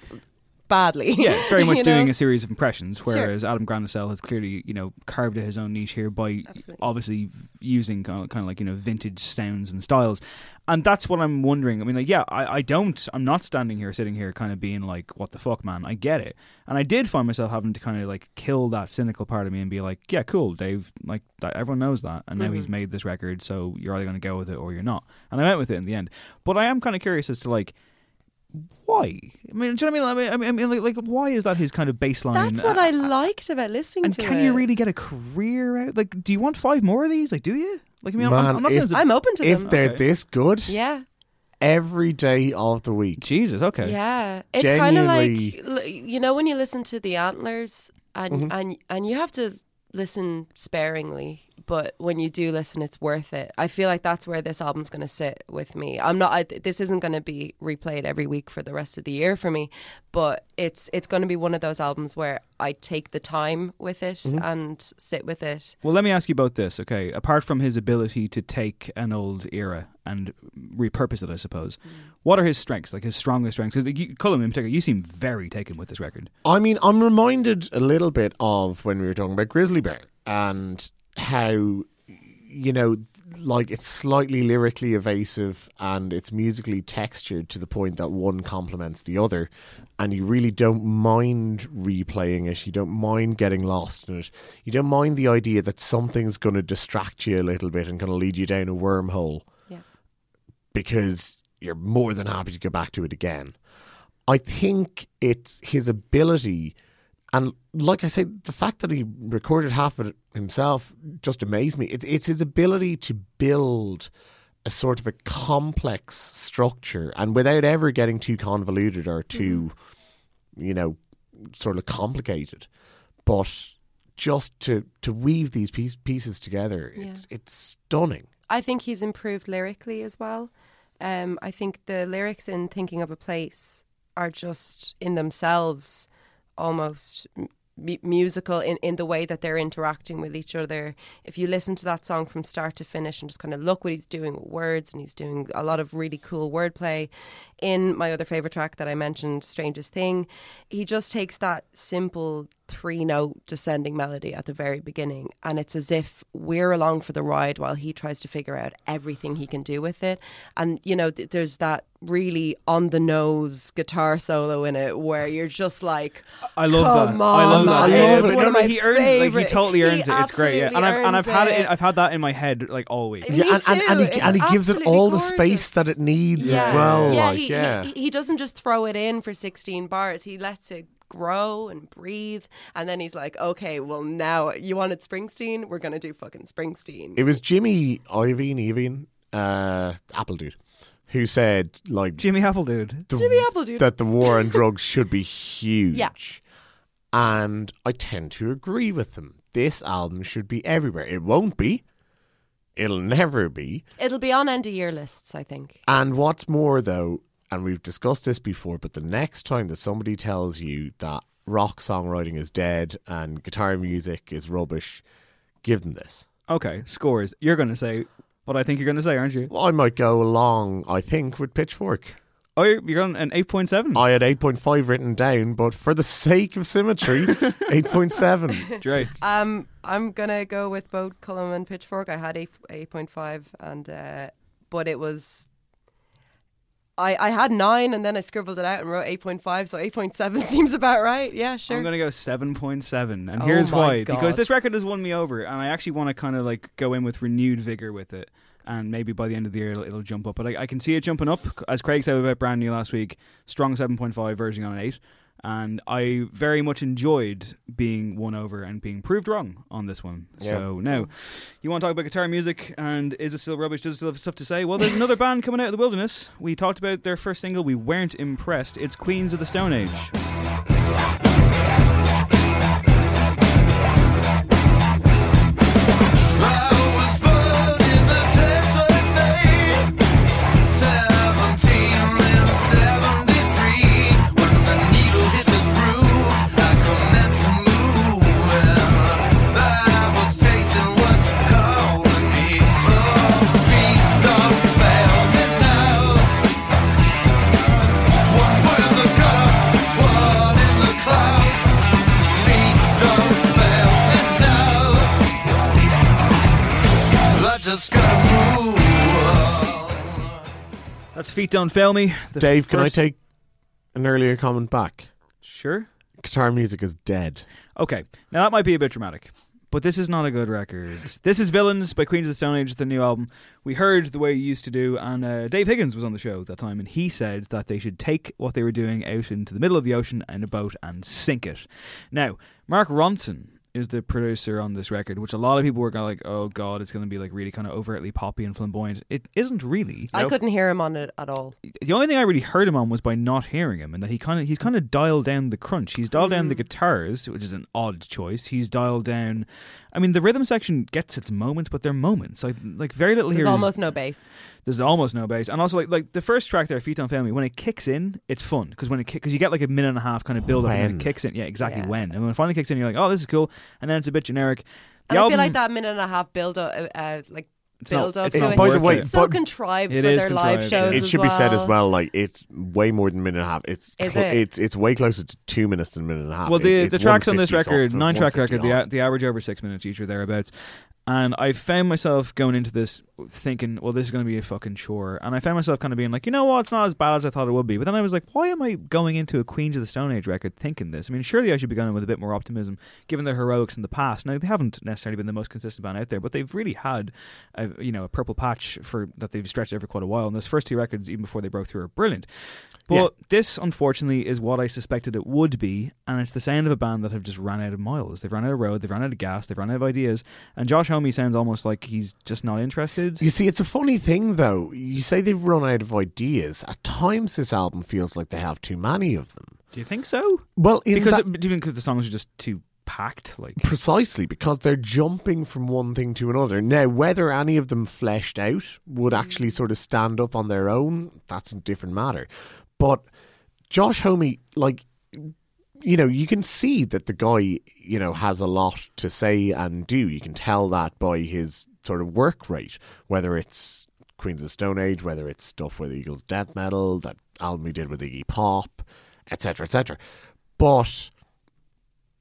badly. yeah, very much doing know? a series of impressions, whereas Adam Granduciel has clearly, you know, carved his own niche here by obviously using kind of, kind of like you know vintage sounds and styles, and that's what I'm wondering. I mean, like, yeah, I, I don't, I'm not standing here, sitting here, kind of being like, what the fuck, man? I get it, and I did find myself having to kind of like kill that cynical part of me and be like, yeah, cool, Dave, like that, everyone knows that, and now he's Mhm. made this record, so you're either going to go with it or you're not, and I went with it in the end. But I am kind of curious as to like why? I mean, do you know what I mean? I mean, I mean like, like, why is that his kind of baseline? That's what Uh, I liked about listening to And to can it. you really get a career out? Like, do you want five more of these? Like, do you? Like, I mean, I'm- Man, I'm, I'm not if- saying it's a- I'm open to if them. they're Okay. this good, Yeah. every day of the week. Jesus, okay. Yeah, it's kind of like you know when you listen to the Antlers and Mhm. and and you have to listen sparingly, but when you do listen, it's worth it. I feel like that's where this album's going to sit with me. I'm not. I, this isn't going to be replayed every week for the rest of the year for me, but it's it's going to be one of those albums where I take the time with it Mhm. and sit with it. Well, let me ask you about this, okay? Apart from his ability to take an old era and repurpose it, I suppose, Mm. what are his strengths? Like his strongest strengths? Because you, Cullum in particular, you seem very taken with this record. I mean, I'm reminded a little bit of when we were talking about Grizzly Bear and how, you know, like it's slightly lyrically evasive and it's musically textured to the point that one complements the other. And you really don't mind replaying it. You don't mind getting lost in it. You don't mind the idea that something's going to distract you a little bit and going to lead you down a wormhole Yeah. because you're more than happy to go back to it again. I think it's his ability, and like I said, the fact that he recorded half of it himself just amazed me. It's it's his ability to build a sort of a complex structure, and without ever getting too convoluted or too, you know, sort of complicated, but just to to weave these piece, pieces together. Yeah. It's it's stunning. I think he's improved lyrically as well. Um, I think the lyrics in Thinking of a Place are just in themselves almost musical in, in the way that they're interacting with each other. If you listen to that song from start to finish and just kind of look what he's doing with words, and he's doing a lot of really cool wordplay. In my other favorite track that I mentioned, Strangest Thing, he just takes that simple three note descending melody at the very beginning. And it's as if we're along for the ride while he tries to figure out everything he can do with it. And, you know, th- there's that really on the nose guitar solo in it where you're just like, I love Come that. on, I love that. man. Yeah, It's but no, no, he earns like he favourite- totally he earns it. It's great. Yeah, and I've and I've had it. it. I've had that in my head like all week. Me Yeah, and, and, and too. he, and he gives it absolutely all the space that it needs Yeah. as well. Yeah, like, he, yeah. He, he doesn't just throw it in for 16 bars. He lets it grow and breathe. And then he's like, okay, well, now you wanted Springsteen? We're going to do fucking Springsteen. It was Jimmy Iovine, Iovine, uh, Apple Dude, who said like Jimmy Apple Dude. the- Jimmy Apple Dude. that the war on drugs should be huge. Yeah. And I tend to agree with him. This album should be everywhere. It won't be. It'll never be. It'll be on end of year lists, I think. And what's more, though, and we've discussed this before, but the next time that somebody tells you that rock songwriting is dead and guitar music is rubbish, give them this. Okay, scores. You're going to say what I think you're going to say, aren't you? Well, I might go along, I think, with Pitchfork. Oh, you're, you're on an 8.7. I had 8.5 written down, but for the sake of symmetry, 8.7. Great. Um, I'm going to go with both Cullum and Pitchfork. I had 8, 8.5, and, uh, but it was. I, I had nine and then I scribbled it out and wrote 8.5, so 8.7 seems about right. Yeah, sure. I'm going to go 7.7. And Oh here's why. God. Because this record has won me over. And I actually want to kind of like go in with renewed vigor with it. And maybe by the end of the year, it'll, it'll jump up. But I, I can see it jumping up. As Craig said about Brand New last week, strong 7.5, verging on an 8. And I very much enjoyed being won over and being proved wrong on this one. So now, you want to talk about guitar music and is it still rubbish? Does it still have stuff to say? Well, there's another band coming out of the wilderness. We talked about their first single. We weren't impressed. It's Queens of the Stone Age. Just That's Feet Don't Fail Me. The Dave, can I first- take an earlier comment back? Sure. Guitar music is dead. Okay, now that might be a bit dramatic, but this is not a good record. This is Villains by Queens of the Stone Age, the new album. We heard the way you used to do, and uh, Dave Higgins was on the show at that time, and he said that they should take what they were doing out into the middle of the ocean in a boat and sink it. Now, Mark Ronson is the producer on this record, which a lot of people were kind of like, oh god, it's going to be like really kind of overtly poppy and flamboyant. It isn't really. I couldn't hear him on it at all. the only thing I really heard him on was by not hearing him, and that he kind of he's kind of dialed down the crunch. He's dialed down the mm. guitars, which is an odd choice. He's dialed down. I mean, the rhythm section gets its moments, but they're moments. Like like very little There's here. is- almost no bass. there's almost no bass, and also like like the first track there, "Feet Don't Fail Me. When it kicks in, it's fun because when it because you get like a minute and a half kind of build up, and When? it kicks in. Yeah, exactly Yeah. when, and when it finally kicks in, you're like, oh, this is cool, and then it's a bit generic. The And I feel like that minute and a half build up, uh, uh, like It's not- build up it's to not. By the way. It's so contrived It for is their live shows. yeah. It as should be said as well. well. Like it's way more than a minute and a half. It's Is cl- it? it's it's way closer to two minutes than a minute and a half. Well, the it's the tracks on this record, nine track 150 record, the, the average over six minutes each or thereabouts. And I found myself going into this thinking, well, this is going to be a fucking chore. And I found myself kind of being like, you know what, it's not as bad as I thought it would be. But then I was like, why am I going into a Queens of the Stone Age record thinking this? I mean, surely I should be going with a bit more optimism, given their heroics in the past. Now they haven't necessarily been the most consistent band out there, but they've really had, a, you know, a purple patch for that they've stretched for quite a while. And those first two records, even before they broke through, are brilliant. But Yeah. this, unfortunately, is what I suspected it would be, and it's the sound of a band that have just ran out of miles. They've run out of road, they've run out of gas, they've run out of ideas, and Josh Homme sounds almost like he's just not interested. You see, it's a funny thing though. You say they've run out of ideas. At times, this album feels like they have too many of them. Do you think so? Well, Because that- you because the songs are just too packed? Like Precisely because they're jumping from one thing to another. Now, whether any of them fleshed out would actually sort of stand up on their own, that's a different matter. But Josh Homme, like, you know, you can see that the guy, you know, has a lot to say and do. You can tell that by his sort of work rate, whether it's Queens of Stone Age, whether it's stuff with Eagles Death Metal, that album he did with Iggy Pop, etc., etc. But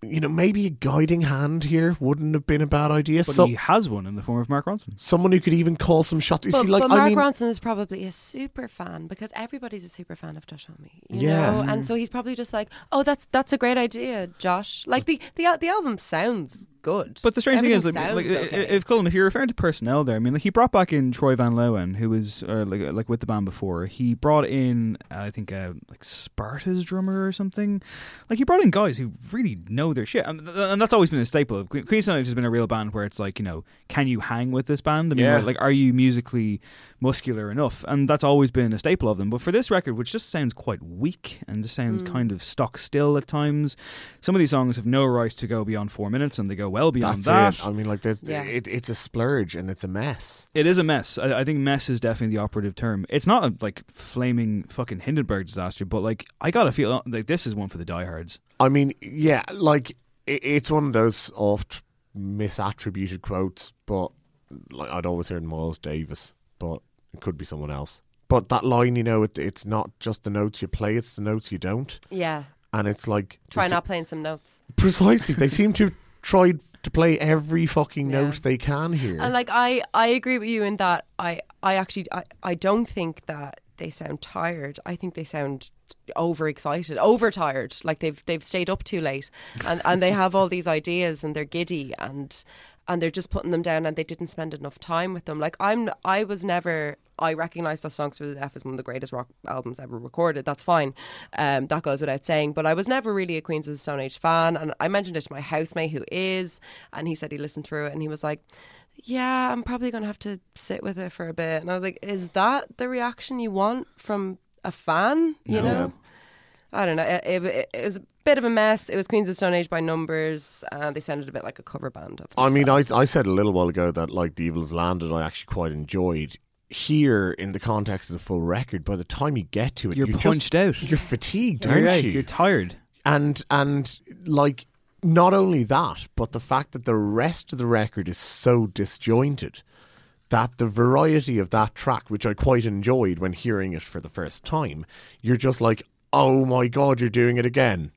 you know, maybe a guiding hand here wouldn't have been a bad idea. But So, he has one in the form of Mark Ronson. someone who could even call some shots. You But, see, like but I Mark mean, Ronson is probably a super fan because everybody's a super fan of Josh Homme, you Yeah. know, Mm. and so he's probably just like, "Oh, that's that's a great idea, Josh." Like the the the album sounds good, But the strange thing is, like, like, okay. if Cullen, if you're referring to personnel there, I mean, like he brought back in Troy Van Leeuwen, who was uh, like like with the band before. He brought in, uh, I think, uh, like Sparta's drummer or something. Like he brought in guys who really know their shit, and, and that's always been a staple of Que- Queen's Stone Age has been a real band where it's like, you know, can you hang with this band? I mean, Yeah. like, are you musically muscular enough? And that's always been a staple of them. But for this record, which just sounds quite weak and just sounds Mm. kind of stock still at times, some of these songs have no right to go beyond four minutes, and they go well beyond that's that. it. I mean, like, there's, Yeah. it, it's a splurge and it's a mess. It is a mess. I, I think mess is definitely the operative term. It's not a like flaming fucking Hindenburg disaster, but like I gotta feel like this is one for the diehards. I mean, yeah, like it, it's one of those oft misattributed quotes, but like I'd always heard Miles Davis, but it could be someone else. But that line, you know, it, it's not just the notes you play; it's the notes you don't. yeah. And it's like Try they se- not playing some notes. precisely. They seem to have tried to play every fucking Yeah. note they can here. And like I, I agree with you in that I, I actually, I, I don't think that they sound tired. I think they sound overexcited, overtired. Like they've they've stayed up too late, and and they have all these ideas and they're giddy and and they're just putting them down and they didn't spend enough time with them. Like I'm, I was never. I recognise that Songs for the Deaf is one of the greatest rock albums ever recorded. That's fine. Um, that goes without saying. But I was never really a Queens of the Stone Age fan. And I mentioned it to my housemate who is. And he said he listened through it and he was like, yeah, I'm probably going to have to sit with it for a bit. And I was like, is that the reaction you want from a fan? You No. know? I don't know. It, it, it was bit of a mess. It was Queens of Stone Age by numbers, and they sounded a bit like a cover band. Of I mean, I. I said a little while ago that like The Evil's Landed, I actually quite enjoyed. Here, in the context of the full record, by the time you get to it, You're just- punched out. You're fatigued, You're aren't right, you? You're tired. and and like not only that, but the fact that the rest of the record is so disjointed that the variety of that track, which I quite enjoyed when hearing it for the first time, you're just like, oh my god, you're doing it again.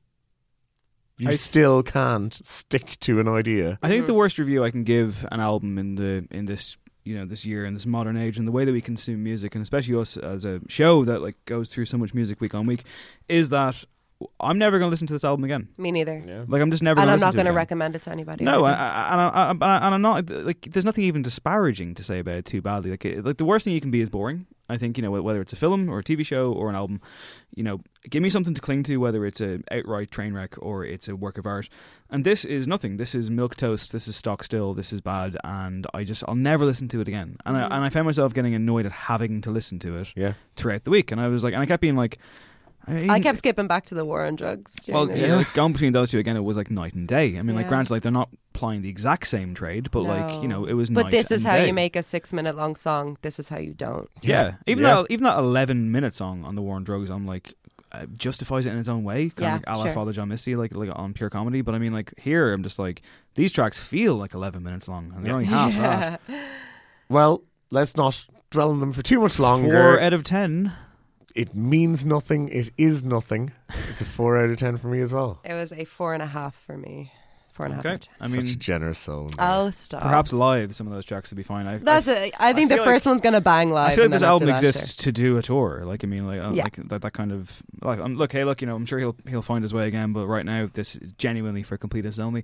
You I- still can't stick to an idea. I think the mm. worst review I can give an album in the in this you know this year in this modern age and the way that we consume music and especially us as a show that like goes through so much music week on week is that I'm never going to listen to this album again. Me neither. Yeah. Like I'm just never. and gonna I'm not going to to it again. recommend it to anybody. No, either. I, I, and, I, I, and I'm not like. There's nothing even disparaging to say about it too badly. Like, it, like the worst thing you can be is boring. I think you know whether it's a film or a TV show or an album. You know, give me something to cling to, whether it's an outright train wreck or it's a work of art. And this is nothing. This is milk toast. This is stock still. This is bad. And I just I'll never listen to it again. And I, Mhm. and I found myself getting annoyed at having to listen to it. Yeah. Throughout the week, and I was like, and I kept being like. Mean, I kept skipping back to the war on drugs. well, during yeah, the- like going between those two again, it was like night and day. I mean, like, Yeah. granted, like they're not plying the exact same trade, but like you know, it was. But night this is and how day. you make a six-minute long song. This is how you don't. Yeah, even Yeah. that even that eleven minute song on the war on drugs, I'm like uh, justifies it in its own way, kind Yeah, of like a la sure. Father John Misty, like like on pure comedy. But I mean, like here, I'm just like these tracks feel like eleven minutes long, and they're only half that. Well, let's not dwell on them for too much longer. Four out of ten. It means nothing. It is nothing. It's a four out of ten for me as well. It was a four and a half for me. Four and a half. Okay, out of I Such mean, a generous soul. I'll stop. perhaps live some of those tracks would be fine. I, That's I, it. I think the feel first like- one's going to bang live. I feel like and this then after album that, exists to do a tour. Like I mean, like, uh, Yeah. like that, that kind of like um, look, hey, look, you know, I'm sure he'll he'll find his way again. But right now, this is genuinely for completists only.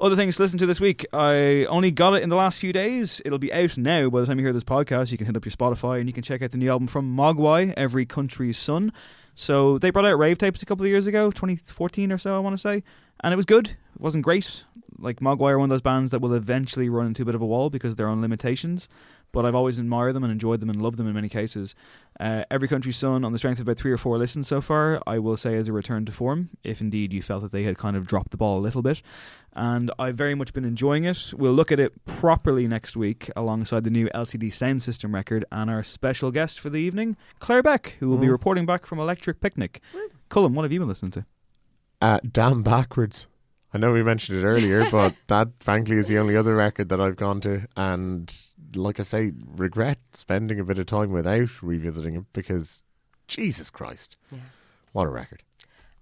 Other things to listen to this week. I only got it in the last few days. It'll be out now. By the time you hear this podcast, you can hit up your Spotify and you can check out the new album from Mogwai, Every Country's Son. So they brought out rave tapes a couple of years ago, 2014 or so, I want to say, and it was good. It wasn't great. Like Mogwai are one of those bands that will eventually run into a bit of a wall because of their own limitations. But I've always admired them and enjoyed them and loved them in many cases. Uh, Every Country's Son, on the strength of about three or four listens so far, I will say is a return to form, if indeed you felt that they had kind of dropped the ball a little bit. And I've very much been enjoying it. We'll look at it properly next week alongside the new LCD Sound System record and our special guest for the evening, Claire Beck, who will be Mm. reporting back from Electric Picnic. Cullum, what have you been listening to? Uh, damn backwards. I know we mentioned it earlier, but that frankly is the only other record that I've gone to, and like I say, regret spending a bit of time without revisiting it because Jesus Christ, Yeah. what a record!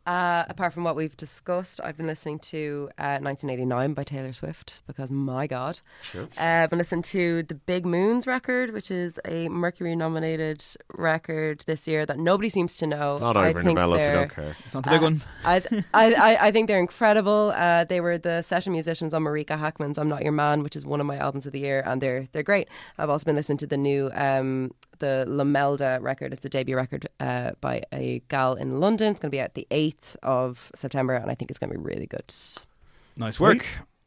Uh, apart from what we've discussed, I've been listening to uh, 1989 by Taylor Swift because my God. Sure. Uh, I've been listening to the Big Moons record, which is a Mercury nominated record this year that nobody seems to know. Not I over in think Novellas, we they're- don't care. It's not the big uh, one. I, I, I, I think they're incredible. Uh, they were the session musicians on Marika Hackman's "I'm Not Your Man," which is one of my albums of the year, and they're they're great. I've also been listening to the new um, the Lamelda record. It's a debut record uh, by a gal in London. It's going to be at the eighth of September, and I think it's going to be really good. Nice work.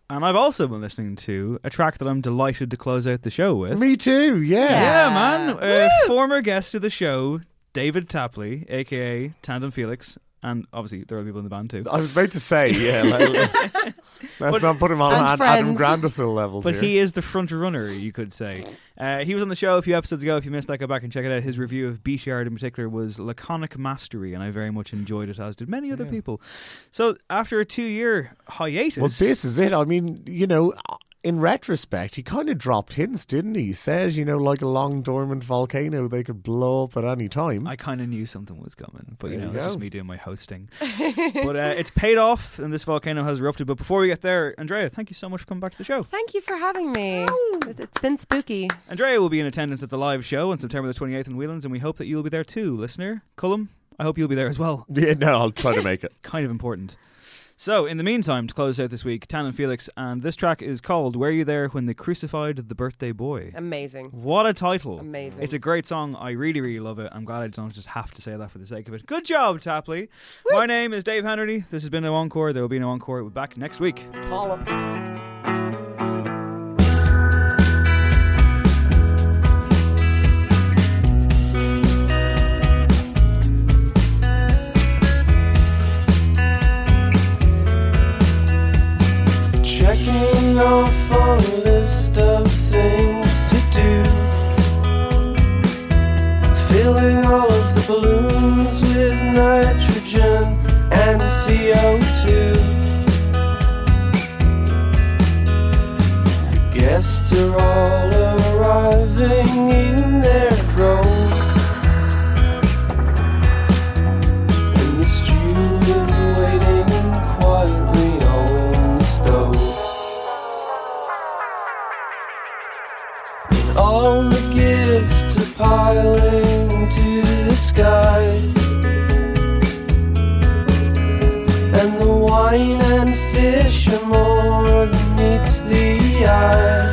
And I've also been listening to a track that I'm delighted to close out the show with. Me too, yeah. Yeah, man. Uh, former guest of the show, David Tapley, aka Tandem Felix, and obviously there are people in the band too. I was about to say, yeah. Like, let's not put him on Adam. Granduciel levels But here. he is the front runner, you could say. Uh, he was on the show a few episodes ago. If you missed that, go back and check it out. His review of Beatyard in particular was laconic mastery, and I very much enjoyed it, as did many other people. So after a two-year hiatus, Well, this is it. I mean, you know, in retrospect, he kind of dropped hints, didn't he? He said, you know, like a long dormant volcano, they could blow up at any time. I kind of knew something was coming, but you There know, you this is go. me doing my hosting. but uh, it's paid off, and this volcano has erupted. But before we get there, Andrea, thank you so much for coming back to the show. Thank you for having me. It's- It's been spooky. Andrea will be in attendance at the live show on September the 28th in Whelan's, and we hope that you'll be there too, listener. Cullum, I hope you'll be there as well. Yeah, no, I'll try to make it. kind of important. So, in the meantime, to close out this week, Tandem Felix, and this track is called Were You There When They Crucified the Birthday Boy? Amazing. What a title. Amazing. It's a great song. I really, really love it. I'm glad I don't just have to say that for the sake of it. Good job, Tapley. My name is Dave Henry. This has been an Encore. There will be no Encore. We'll be back next week. Checking list of things to do. Filling all of the balloons with nitrogen and CO2. The guests are all arriving the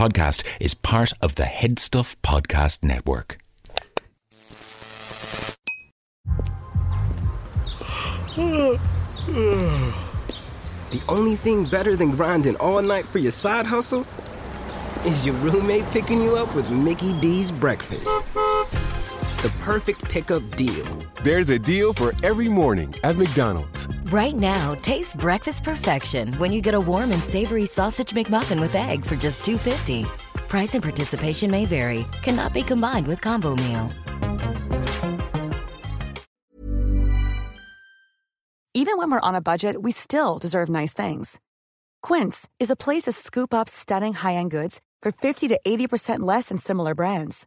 podcast is part of the HeadStuff Podcast Network. The only thing better than grinding all night for your side hustle is your roommate picking you up with Mickey D's breakfast. The perfect pickup deal. There's a deal for every morning at McDonald's. Right now, taste breakfast perfection when you get a warm and savory sausage McMuffin with egg for just $2.50. Price and participation may vary. Cannot be combined with combo meal. Even when we're on a budget, we still deserve nice things. Quince is a place to scoop up stunning high-end goods for 50 to 80% less than similar brands.